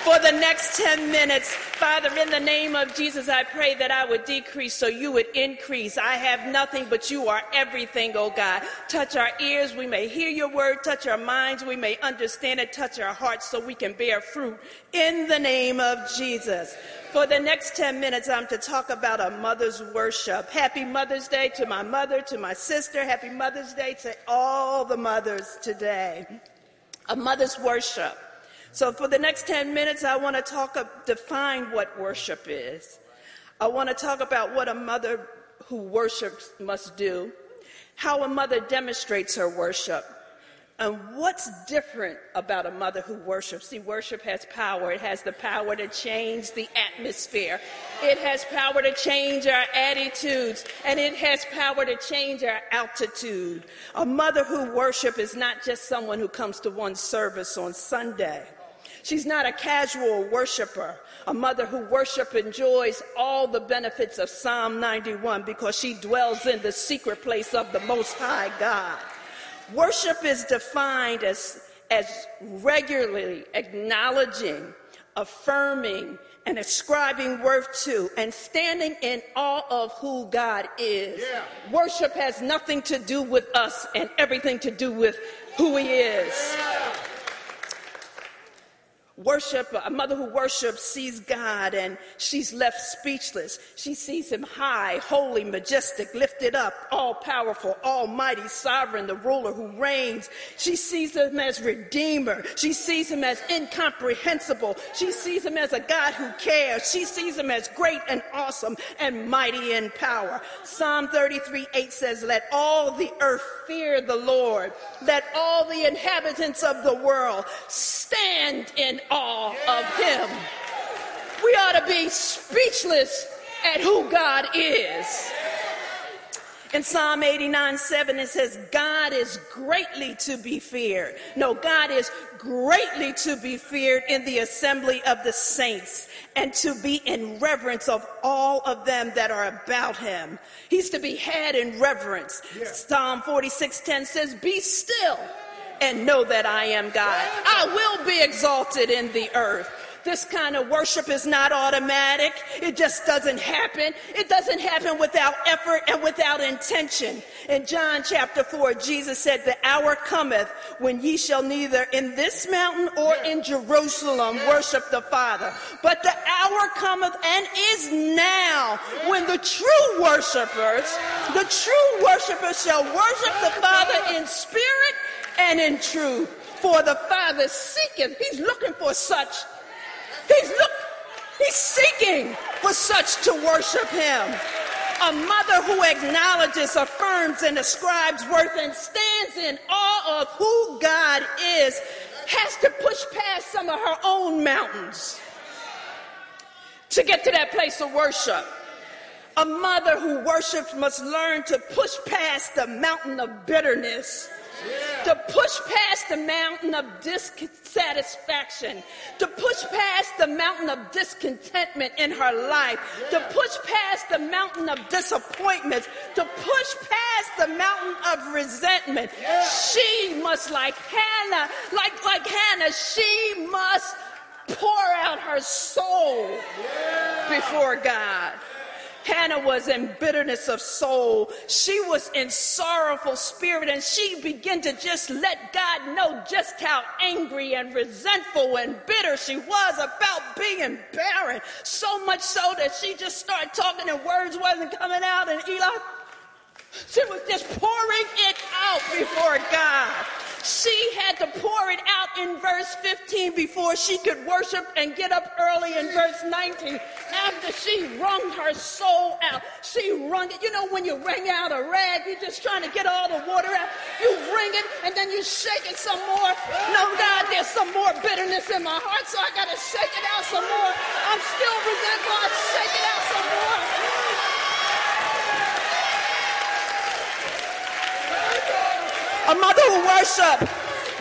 for the next 10 minutes. Father, in the name of Jesus, I pray that I would decrease so you would increase. I have nothing, but you are everything, oh God. Touch our ears, we may hear your word. Touch our minds, we may understand it. Touch our hearts so we can bear fruit in the name of Jesus. For the next 10 minutes, I'm to talk about a mother's worship. Happy Mother's Day to my mother, to my sister. Happy Mother's Day to all the mothers today. A mother's worship. So for the next 10 minutes, I want to talk, define what worship is. I want to talk about what a mother who worships must do, how a mother demonstrates her worship, and what's different about a mother who worships? See, worship has power. It has the power to change the atmosphere. It has power to change our attitudes. And it has power to change our altitude. A mother who worships is not just someone who comes to one service on Sunday. She's not a casual worshiper. A mother who worship enjoys all the benefits of Psalm 91 because she dwells in the secret place of the Most High God. Worship is defined as, as regularly acknowledging, affirming, and ascribing worth to and standing in awe of who God is. Yeah. Worship has nothing to do with us and everything to do with who He is. Worship, a mother who worships sees God and she's left speechless. She sees him high, holy, majestic, lifted up, all powerful, almighty, sovereign, the ruler who reigns. She sees him as redeemer. She sees him as incomprehensible. She sees him as a God who cares. She sees him as great and awesome and mighty in power. Psalm 33 8 says, Let all the earth fear the Lord. Let all the inhabitants of the world stand in awe of him. We ought to be speechless at who God is. In Psalm 89 7, it says, God is greatly to be feared. No, God is greatly to be feared in the assembly of the saints and to be in reverence of all of them that are about him. He's to be had in reverence. Psalm 46 10 says, Be still and know that I am God. I will be exalted in the earth. This kind of worship is not automatic. It just doesn't happen. It doesn't happen without effort and without intention. In John chapter 4, Jesus said, The hour cometh when ye shall neither in this mountain or in Jerusalem worship the Father. But the hour cometh and is now when the true worshipers, the true worshipers shall worship the Father in spirit and in truth. For the Father seeketh, He's looking for such He's look, he's seeking for such to worship him. A mother who acknowledges, affirms, and ascribes worth and stands in awe of who God is has to push past some of her own mountains to get to that place of worship. A mother who worships must learn to push past the mountain of bitterness to push past the mountain of dissatisfaction, to push past the mountain of discontentment in her life, to push past the mountain of disappointments, to push past the mountain of resentment. She must, like Hannah, like, like Hannah, she must pour out her soul before God. Hannah was in bitterness of soul. She was in sorrowful spirit, and she began to just let God know just how angry and resentful and bitter she was about being barren. So much so that she just started talking and words wasn't coming out, and Eli, she was just pouring it out before God. She had to pour it out in verse 15 before she could worship and get up early in verse 19. After she wrung her soul out, she wrung it. You know, when you wring out a rag, you're just trying to get all the water out. You wring it and then you shake it some more. No, God, there's some more bitterness in my heart, so I got to shake it out some more. I'm still resentful. I shake it out some more. A mother who worships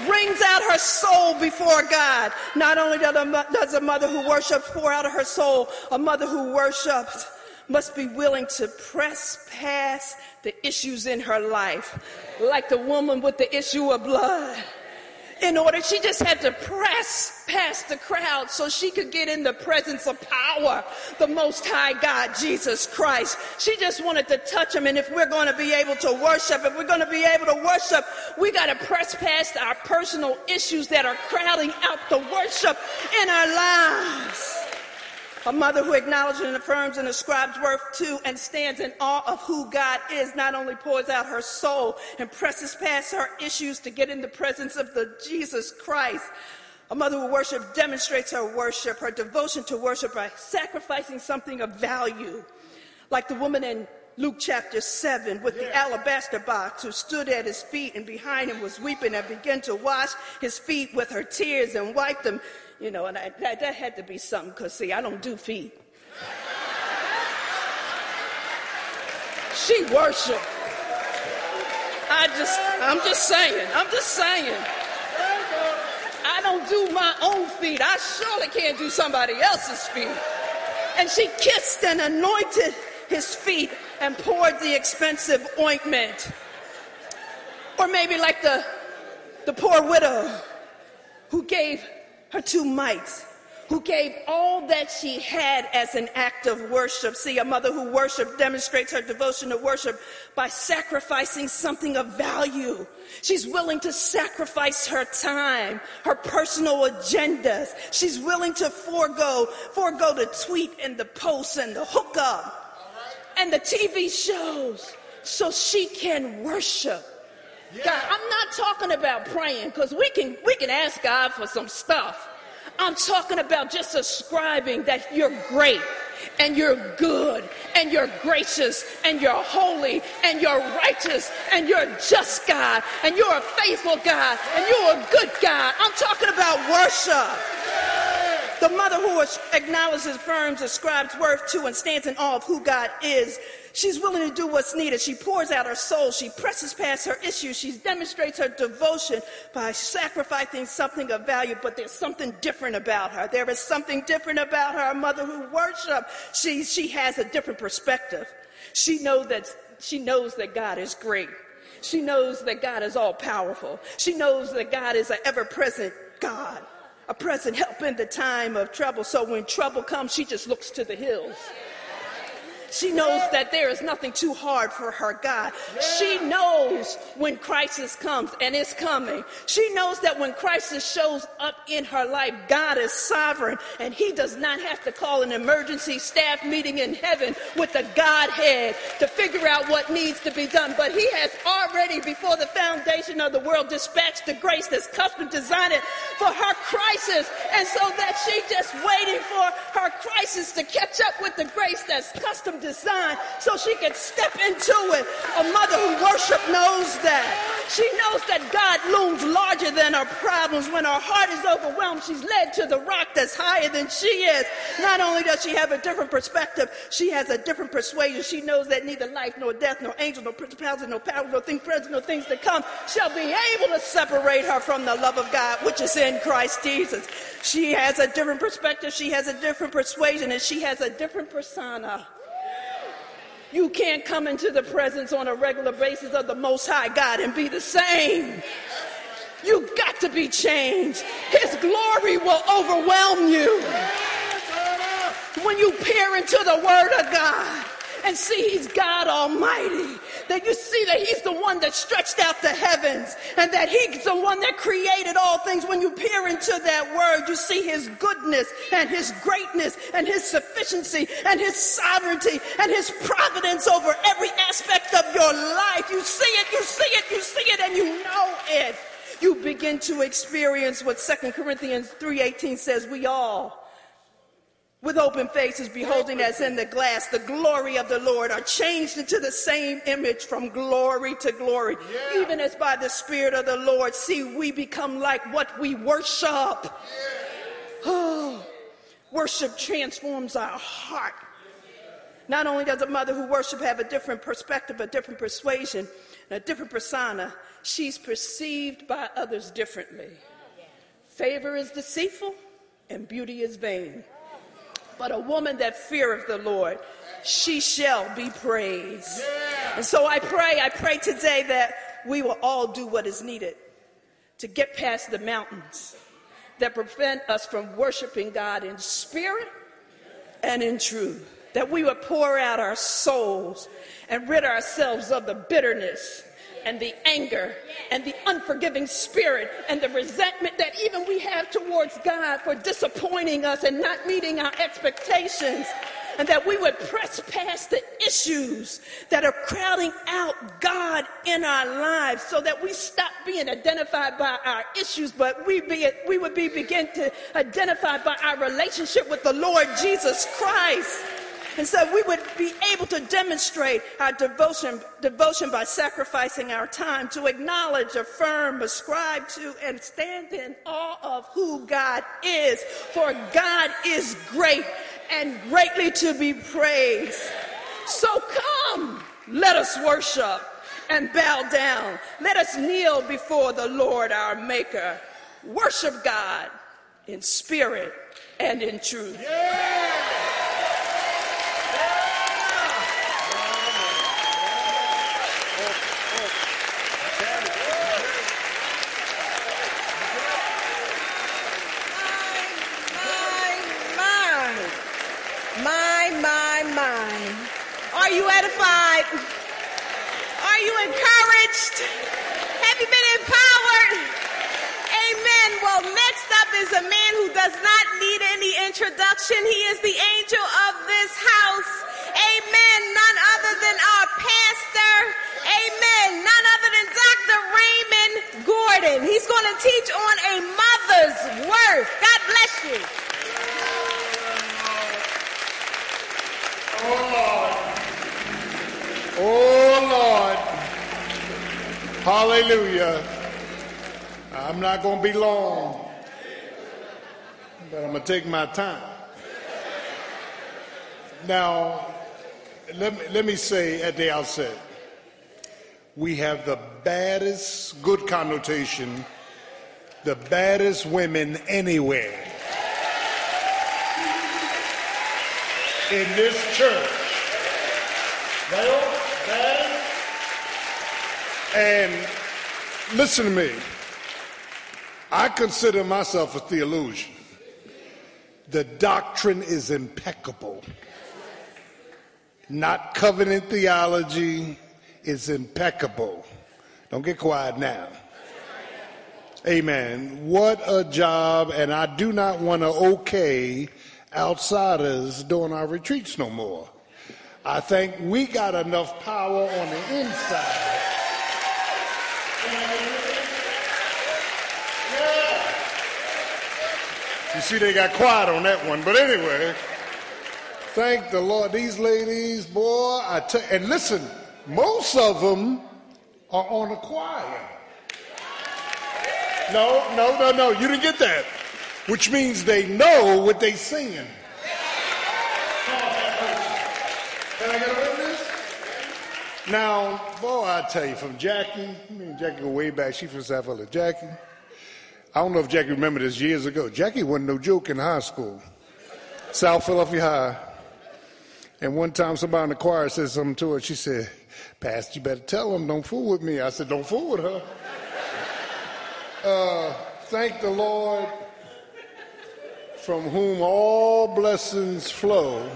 brings out her soul before God. Not only does a mother who worships pour out of her soul, a mother who worships must be willing to press past the issues in her life, like the woman with the issue of blood in order. She just had to press past the crowd so she could get in the presence of power, the Most High God, Jesus Christ. She just wanted to touch him. And if we're going to be able to worship, if we're going to be able to worship, we got to press past our personal issues that are crowding out the worship in our lives. A mother who acknowledges and affirms and ascribes worth to and stands in awe of who God is not only pours out her soul and presses past her issues to get in the presence of the Jesus Christ. A mother who worships demonstrates her worship, her devotion to worship by sacrificing something of value. Like the woman in Luke chapter 7 with the alabaster box who stood at his feet and behind him was weeping and began to wash his feet with her tears and wipe them you know, and I, that, that had to be something because, see, I don't do feet. She worshiped. I just, I'm just saying, I'm just saying. I don't do my own feet. I surely can't do somebody else's feet. And she kissed and anointed his feet and poured the expensive ointment. Or maybe like the, the poor widow who gave her two mites, who gave all that she had as an act of worship. See, a mother who worships demonstrates her devotion to worship by sacrificing something of value. She's willing to sacrifice her time, her personal agendas. She's willing to forego, forego the tweet and the post and the hookup and the TV shows so she can worship. God, I'm not talking about praying because we can we can ask God for some stuff. I'm talking about just ascribing that you're great and you're good and you're gracious and you're holy and you're righteous and you're just God and you're a faithful God and you're a good God. I'm talking about worship. The mother who acknowledges, affirms, ascribes worth to, and stands in awe of who God is She's willing to do what's needed. She pours out her soul. She presses past her issues. She demonstrates her devotion by sacrificing something of value, but there's something different about her. There is something different about her. A mother who worships, she, she has a different perspective. She, know that, she knows that God is great. She knows that God is all powerful. She knows that God is an ever present God a present help in the time of trouble. So when trouble comes, she just looks to the hills. She knows that there is nothing too hard for her God. She knows when crisis comes, and it's coming. She knows that when crisis shows up in her life, God is sovereign, and He does not have to call an emergency staff meeting in heaven with the Godhead to figure out what needs to be done. But He has already, before the foundation of the world, dispatched the grace that's custom designed for her crisis. And so that she just waiting for her crisis to catch up with the grace that's custom design so she can step into it. A mother who worship knows that. She knows that God looms larger than her problems. When her heart is overwhelmed, she's led to the rock that's higher than she is. Not only does she have a different perspective, she has a different persuasion. She knows that neither life nor death, nor angel, nor principalities, nor powers, nor things present, nor things to come shall be able to separate her from the love of God, which is in Christ Jesus. She has a different perspective, she has a different persuasion, and she has a different persona. You can't come into the presence on a regular basis of the Most High God and be the same. You've got to be changed. His glory will overwhelm you. When you peer into the Word of God, and see he's God Almighty. That you see that he's the one that stretched out the heavens and that he's the one that created all things. When you peer into that word, you see his goodness and his greatness and his sufficiency and his sovereignty and his providence over every aspect of your life. You see it, you see it, you see it, and you know it. You begin to experience what Second Corinthians 3:18 says, we all with open faces, beholding as in the glass the glory of the Lord, are changed into the same image from glory to glory. Yeah. Even as by the Spirit of the Lord, see, we become like what we worship. Yeah. Oh, worship transforms our heart. Not only does a mother who worship have a different perspective, a different persuasion, a different persona, she's perceived by others differently. Favor is deceitful and beauty is vain. But a woman that feareth the Lord, she shall be praised. Yeah. And so I pray, I pray today that we will all do what is needed to get past the mountains that prevent us from worshiping God in spirit and in truth. That we would pour out our souls and rid ourselves of the bitterness and the anger and the unforgiving spirit and the resentment that even we have towards God for disappointing us and not meeting our expectations. And that we would press past the issues that are crowding out God in our lives so that we stop being identified by our issues, but we, be, we would be begin to identify by our relationship with the Lord Jesus Christ. And so we would be able to demonstrate our devotion, devotion by sacrificing our time to acknowledge, affirm, ascribe to, and stand in awe of who God is. For God is great and greatly to be praised. So come, let us worship and bow down. Let us kneel before the Lord our Maker. Worship God in spirit and in truth. Yeah. Are you edified? Are you encouraged? Have you been empowered? Amen. Well, next up is a man who does not need any introduction. He is the angel of this house. Amen. None other than our pastor. Amen. None other than Dr. Raymond Gordon. He's going to teach on a mother's worth. God bless you. Oh. Oh, Lord. Hallelujah. I'm not going to be long, but I'm going to take my time. Now, let me, let me say at the outset we have the baddest, good connotation, the baddest women anywhere in this church. And listen to me. I consider myself a theologian. The doctrine is impeccable. Not covenant theology is impeccable. Don't get quiet now. Amen. What a job. And I do not want to okay outsiders doing our retreats no more. I think we got enough power on the inside. You see, they got quiet on that one. But anyway, thank the Lord. These ladies, boy, I tell and listen, most of them are on a choir. No, no, no, no. You didn't get that. Which means they know what they singing. Can I get a witness? Now, boy, I tell you, from Jackie, me and Jackie go way back. She from South Philly. Jackie, I don't know if Jackie remember this years ago. Jackie wasn't no joke in high school. South Philadelphia High. And one time somebody in the choir said something to her. She said, Pastor, you better tell them, don't fool with me. I said, don't fool with her. Uh, thank the Lord from whom all blessings flow.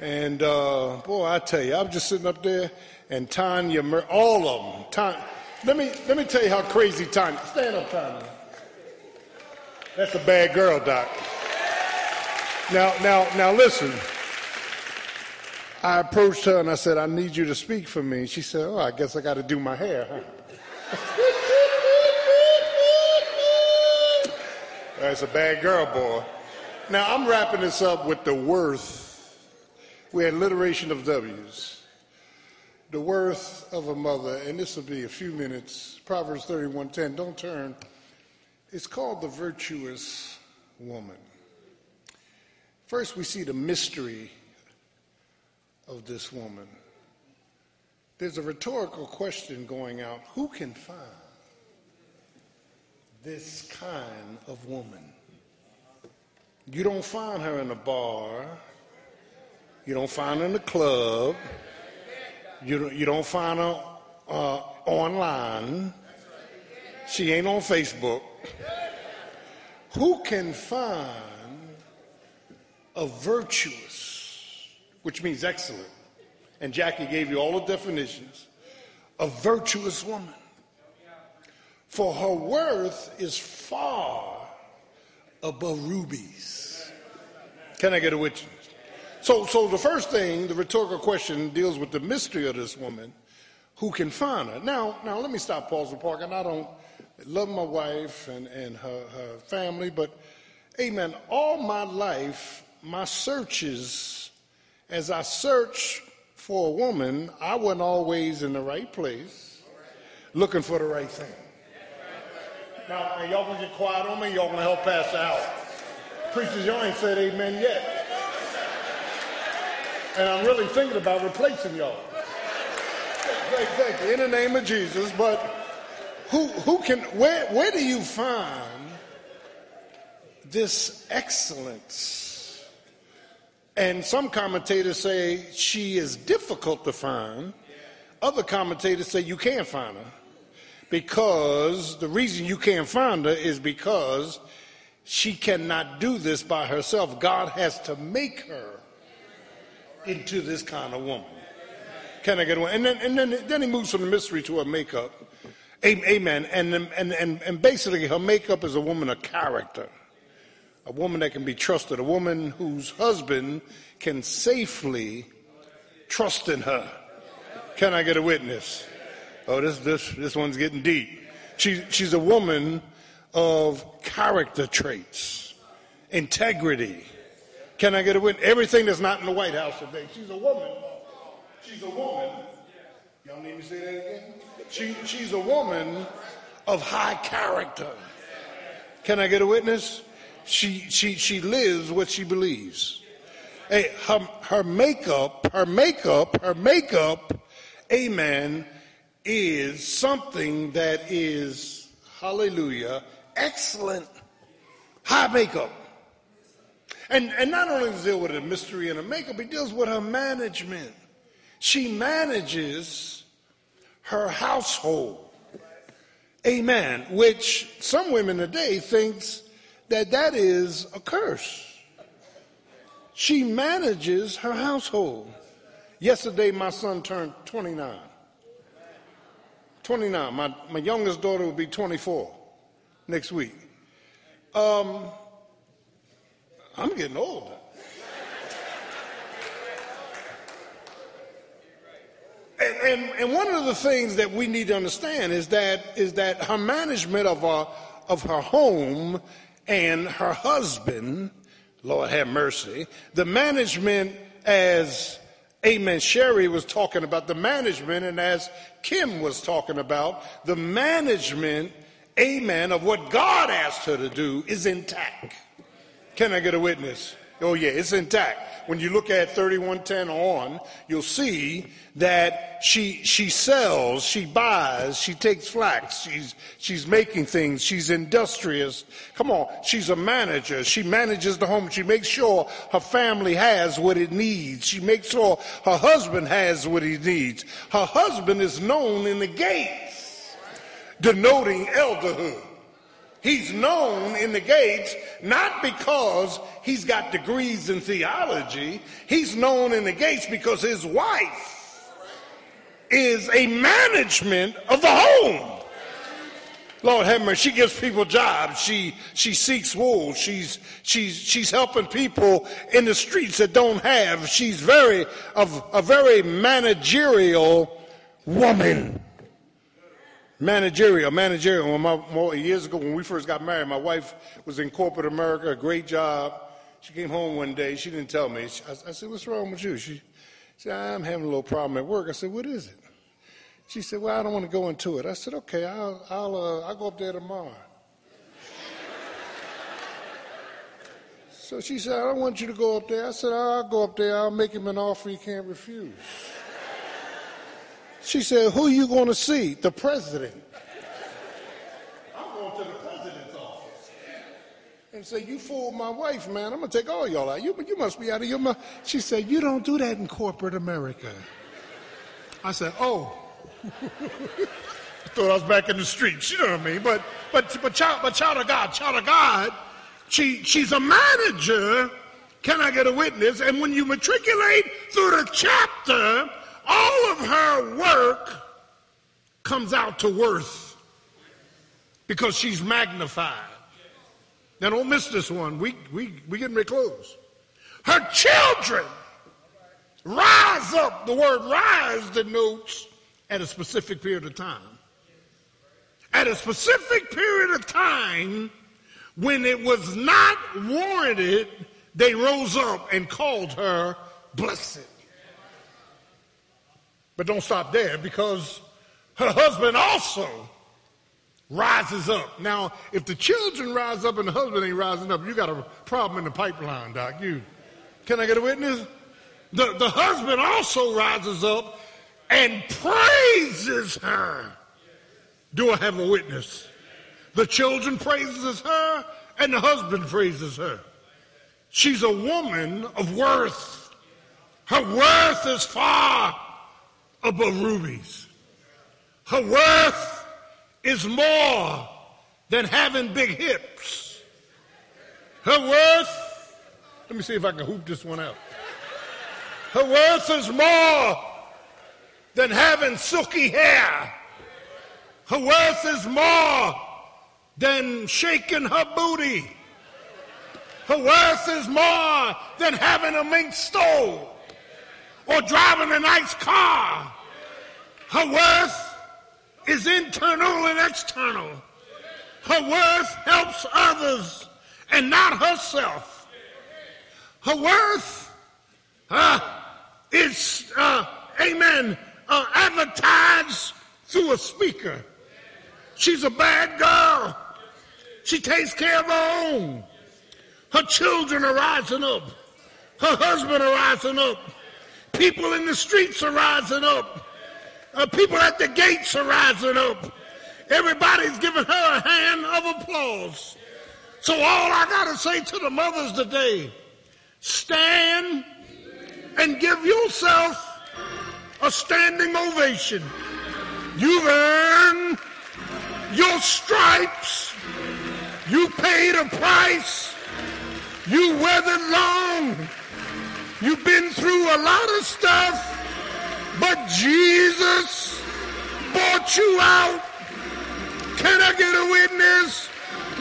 And uh, boy, I tell you, I was just sitting up there, and Tanya, all of them. Tanya, let me let me tell you how crazy Tanya. Stand up, Tanya. That's a bad girl, Doc. Now, now, now, listen. I approached her and I said, "I need you to speak for me." She said, "Oh, I guess I got to do my hair." Huh? That's a bad girl, boy. Now, I'm wrapping this up with the worth. We had alliteration of W's. The worth of a mother, and this will be a few minutes. Proverbs 31:10. Don't turn. It's called the virtuous woman. First, we see the mystery of this woman. There's a rhetorical question going out who can find this kind of woman. You don't find her in a bar. You don't find her in the club. You you don't find her uh, online. She ain't on Facebook. Who can find a virtuous, which means excellent, and Jackie gave you all the definitions, a virtuous woman? for her worth is far above rubies. Can I get a witness? So, so the first thing, the rhetorical question deals with the mystery of this woman. Who can find her? Now, now let me stop, and park. And I don't love my wife and, and her, her family, but amen. All my life, my searches, as I search for a woman, I wasn't always in the right place looking for the right thing. Now, y'all gonna get quiet on me? Y'all gonna help pass out? Preachers, y'all ain't said amen yet. And I'm really thinking about replacing y'all. Thank, thank you. In the name of Jesus. But who, who can, where, where do you find this excellence? And some commentators say she is difficult to find. Other commentators say you can't find her because the reason you can't find her is because she cannot do this by herself. God has to make her into this kind of woman. Can I get one? And then, and then, then he moves from the mystery to her makeup. Amen. And, and, and, and basically, her makeup is a woman of character, a woman that can be trusted, a woman whose husband can safely trust in her. Can I get a witness? Oh, this, this, this one's getting deep. She, she's a woman of character traits, integrity. Can I get a witness? Everything that's not in the White House today. She's a woman. She's a woman. Y'all need me to say that again? She, she's a woman of high character. Can I get a witness? She, she, she lives what she believes. Hey, her, her makeup, her makeup, her makeup, amen, is something that is, hallelujah, excellent high makeup. And, and not only does it deal with a mystery and a makeup, it deals with her management. She manages her household. Amen. Which some women today thinks that that is a curse. She manages her household. Yesterday, my son turned 29. 29. My, my youngest daughter will be 24 next week. Um, I'm getting older. And, and, and, one of the things that we need to understand is that is that her management of her of her home and her husband, Lord have mercy, the management as Amen. Sherry was talking about the management, and as Kim was talking about, the management, amen, of what God asked her to do is intact. Can I get a witness? Oh, yeah, it's intact when you look at 3110 on, you'll see that she, she sells, she buys, she takes flax, she's, she's making things, she's industrious. Come on, she's a manager. She manages the home. She makes sure her family has what it needs. She makes sure her husband has what he needs. Her husband is known in the gates, denoting elderhood. He's known in the gates not because he's got degrees in theology. He's known in the gates because his wife is a management of the home. Lord have mercy. She gives people jobs. She she seeks wool. She's she's she's helping people in the streets that don't have. She's very of a very managerial woman managerial, managerial. When my, years ago, when we first got married, my wife was in corporate America, a great job. She came home one day. She didn't tell me. I, I said, "What's wrong with you?" She said, "I'm having a little problem at work." I said, "What is it?" She said, "Well, I don't want to go into it." I said, "Okay, I'll I'll uh, I'll go up there tomorrow." so she said, "I don't want you to go up there." I said, "I'll go up there. I'll make him an offer he can't refuse." She said, Who are you going to see? The president. I'm going to the president's office. And say, You fooled my wife, man. I'm going to take all y'all out. You, you must be out of your mind. She said, You don't do that in corporate America. I said, Oh. I thought I was back in the streets, you know what I mean? But but but child, but child of God, child of God, she she's a manager. Can I get a witness? And when you matriculate through the chapter, all of her work comes out to worth because she's magnified. Now don't miss this one. We we we getting very close. Her children rise up. The word rise denotes at a specific period of time. At a specific period of time when it was not warranted, they rose up and called her blessed. But don't stop there because her husband also rises up. Now, if the children rise up and the husband ain't rising up, you got a problem in the pipeline, Doc. You can I get a witness? The, the husband also rises up and praises her. Do I have a witness? The children praises her and the husband praises her. She's a woman of worth. Her worth is far above rubies. Her worth is more than having big hips. Her worth, let me see if I can hoop this one out. Her worth is more than having silky hair. Her worth is more than shaking her booty. Her worth is more than having a mink stove or driving a nice car. Her worth is internal and external. Her worth helps others and not herself. Her worth uh, is, uh, amen, uh, advertised through a speaker. She's a bad girl. She takes care of her own. Her children are rising up. Her husband are rising up. People in the streets are rising up. Uh, people at the gates are rising up. Everybody's giving her a hand of applause. So all I got to say to the mothers today, stand and give yourself a standing ovation. You've earned your stripes. You paid a price. You weathered long. You've been through a lot of stuff. But Jesus bought you out. Can I get a witness?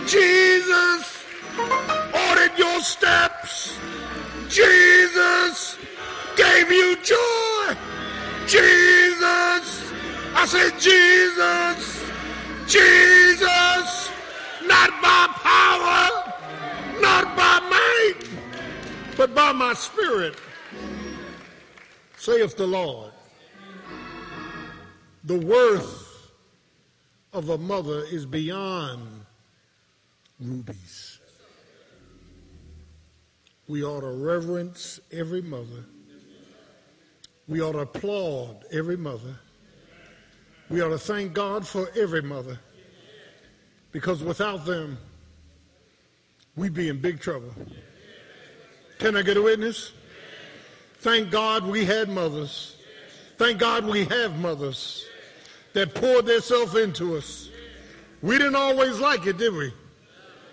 Jesus ordered your steps. Jesus gave you joy. Jesus. I said, Jesus. Jesus. Not by power, not by might, but by my spirit, saith the Lord. The worth of a mother is beyond rubies. We ought to reverence every mother. We ought to applaud every mother. We ought to thank God for every mother. Because without them, we'd be in big trouble. Can I get a witness? Thank God we had mothers. Thank God we have mothers that poured themselves into us. We didn't always like it, did we?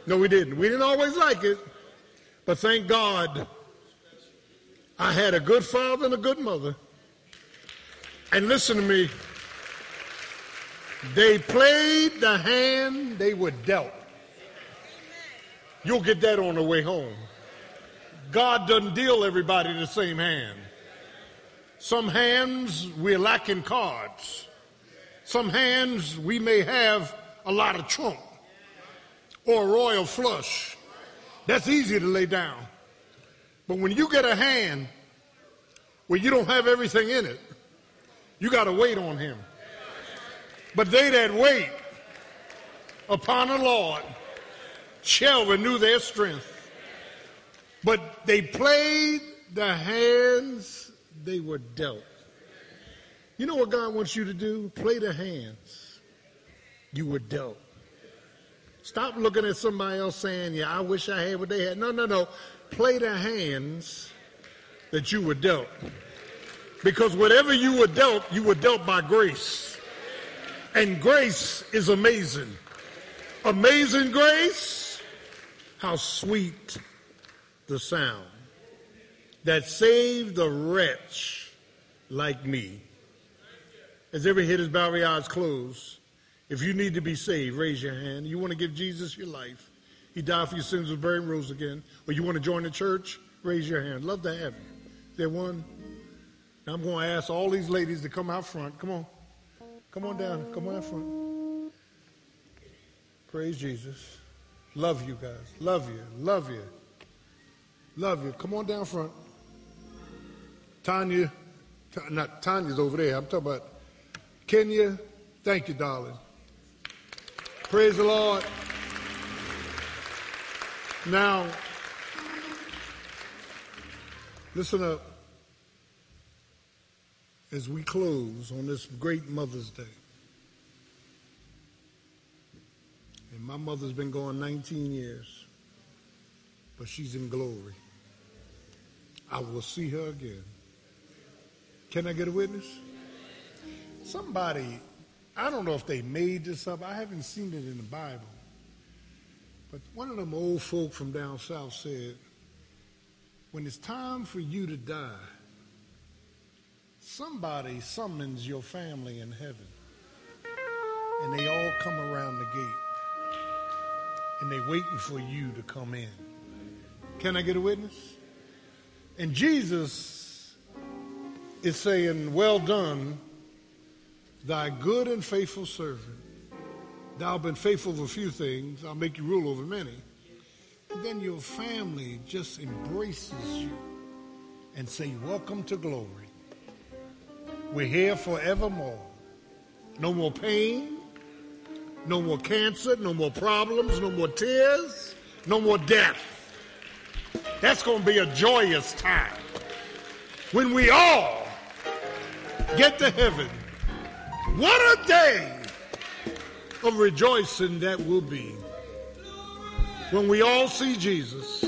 No, we didn't. We didn't always like it. But thank God I had a good father and a good mother. And listen to me. They played the hand they were dealt. You'll get that on the way home. God doesn't deal everybody the same hand. Some hands we're lacking cards. Some hands we may have a lot of trump or a royal flush. That's easy to lay down. But when you get a hand where you don't have everything in it, you got to wait on him. But they that wait upon the Lord shall renew their strength. But they played the hands they were dealt. You know what God wants you to do? Play the hands you were dealt. Stop looking at somebody else saying, Yeah, I wish I had what they had. No, no, no. Play the hands that you were dealt. Because whatever you were dealt, you were dealt by grace. And grace is amazing. Amazing grace, how sweet the sound that saved a wretch like me. As every head is bowed, every eyes closed. If you need to be saved, raise your hand. You want to give Jesus your life. He died for your sins, was buried, and rose again. Or you want to join the church? Raise your hand. Love to have you. Is there one? Now I'm going to ask all these ladies to come out front. Come on. Come on down. Come on out front. Praise Jesus. Love you guys. Love you. Love you. Love you. Come on down front. Tanya. Not Tanya's over there. I'm talking about Kenya. Thank you, darling. Praise the Lord. Now, listen up as we close on this great Mother's Day. And my mother's been gone 19 years, but she's in glory. I will see her again. Can I get a witness? Somebody, I don't know if they made this up, I haven't seen it in the Bible. But one of them old folk from down south said, when it's time for you to die, somebody summons your family in heaven. And they all come around the gate. And they're waiting for you to come in. Can I get a witness? And Jesus is saying, Well done, thy good and faithful servant. Thou been faithful of a few things, I'll make you rule over many. And then your family just embraces you and say, Welcome to glory. We're here forevermore. No more pain, no more cancer, no more problems, no more tears, no more death. That's going to be a joyous time when we all get to heaven. What a day of rejoicing that will be when we all see Jesus.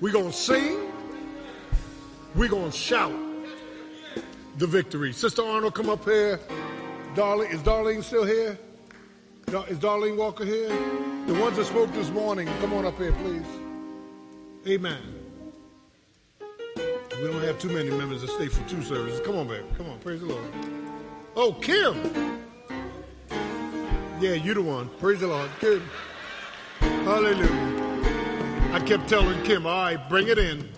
We're going to sing, we're going to shout the victory. Sister Arnold, come up here. Darling, is Darlene still here? Is Darlene Walker here? The ones that spoke this morning, come on up here, please. Amen. We don't have too many members that stay for two services. Come on, baby. Come on. Praise the Lord. Oh, Kim. Yeah, you the one. Praise the Lord. Kim. Hallelujah. I kept telling Kim, all right, bring it in.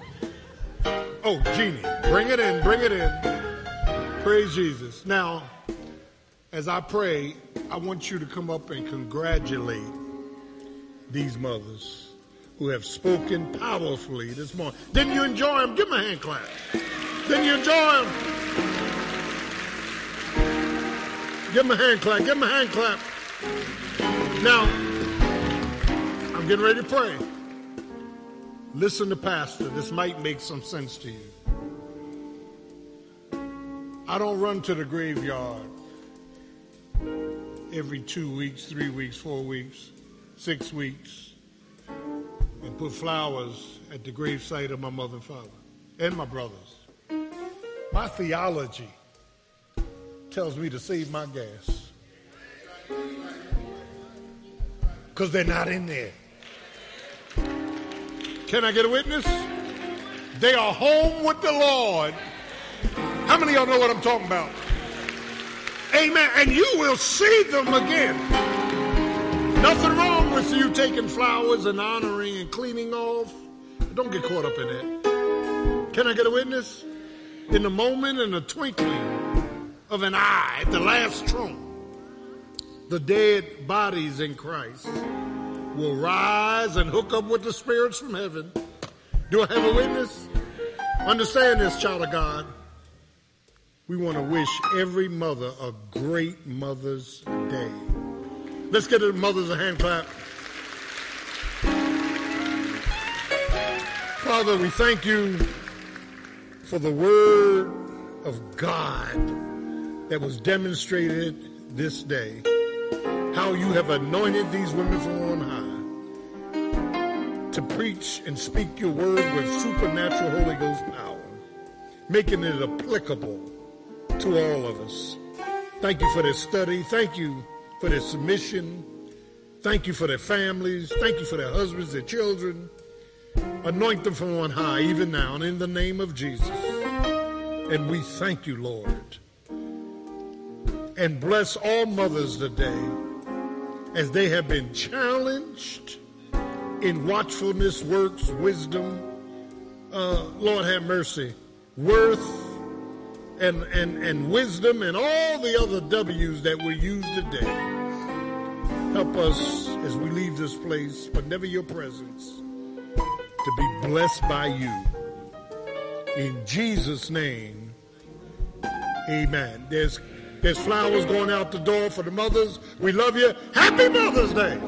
Oh, Jeannie, bring it in, bring it in. Praise Jesus. Now, as I pray, I want you to come up and congratulate these mothers who have spoken powerfully this morning. Didn't you enjoy them? Give them a hand clap. Didn't you enjoy them? Give them a hand clap. Give them a hand clap. Now, I'm getting ready to pray. Listen to Pastor. This might make some sense to you. I don't run to the graveyard every two weeks, three weeks, four weeks, six weeks, and put flowers at the gravesite of my mother and father and my brothers. My theology tells me to save my gas because they're not in there. Can I get a witness? They are home with the Lord. How many of y'all know what I'm talking about? Amen. And you will see them again. Nothing wrong with you taking flowers and honoring and cleaning off. Don't get caught up in it. Can I get a witness? In the moment, in the twinkling of an eye, at the last trump, the dead bodies in Christ will rise and hook up with the spirits from heaven. Do I have a witness? Understand this, child of God. We want to wish every mother a great Mother's Day. Let's get the mothers a hand clap. Father, we thank you for the word of God that was demonstrated this day. How you have anointed these women from on high to preach and speak your word with supernatural Holy Ghost power, making it applicable to all of us. Thank you for this study. Thank you for their submission. Thank you for their families. Thank you for their husbands, their children. Anoint them from on high, even now, and in the name of Jesus. And we thank you, Lord. And bless all mothers today as they have been challenged in watchfulness, works, wisdom. Uh, Lord, have mercy. Worth and, and, and wisdom and all the other W's that we use today. Help us as we leave this place, but never your presence, to be blessed by you. In Jesus' name, amen. There's, there's flowers going out the door for the mothers. We love you. Happy Mother's Day.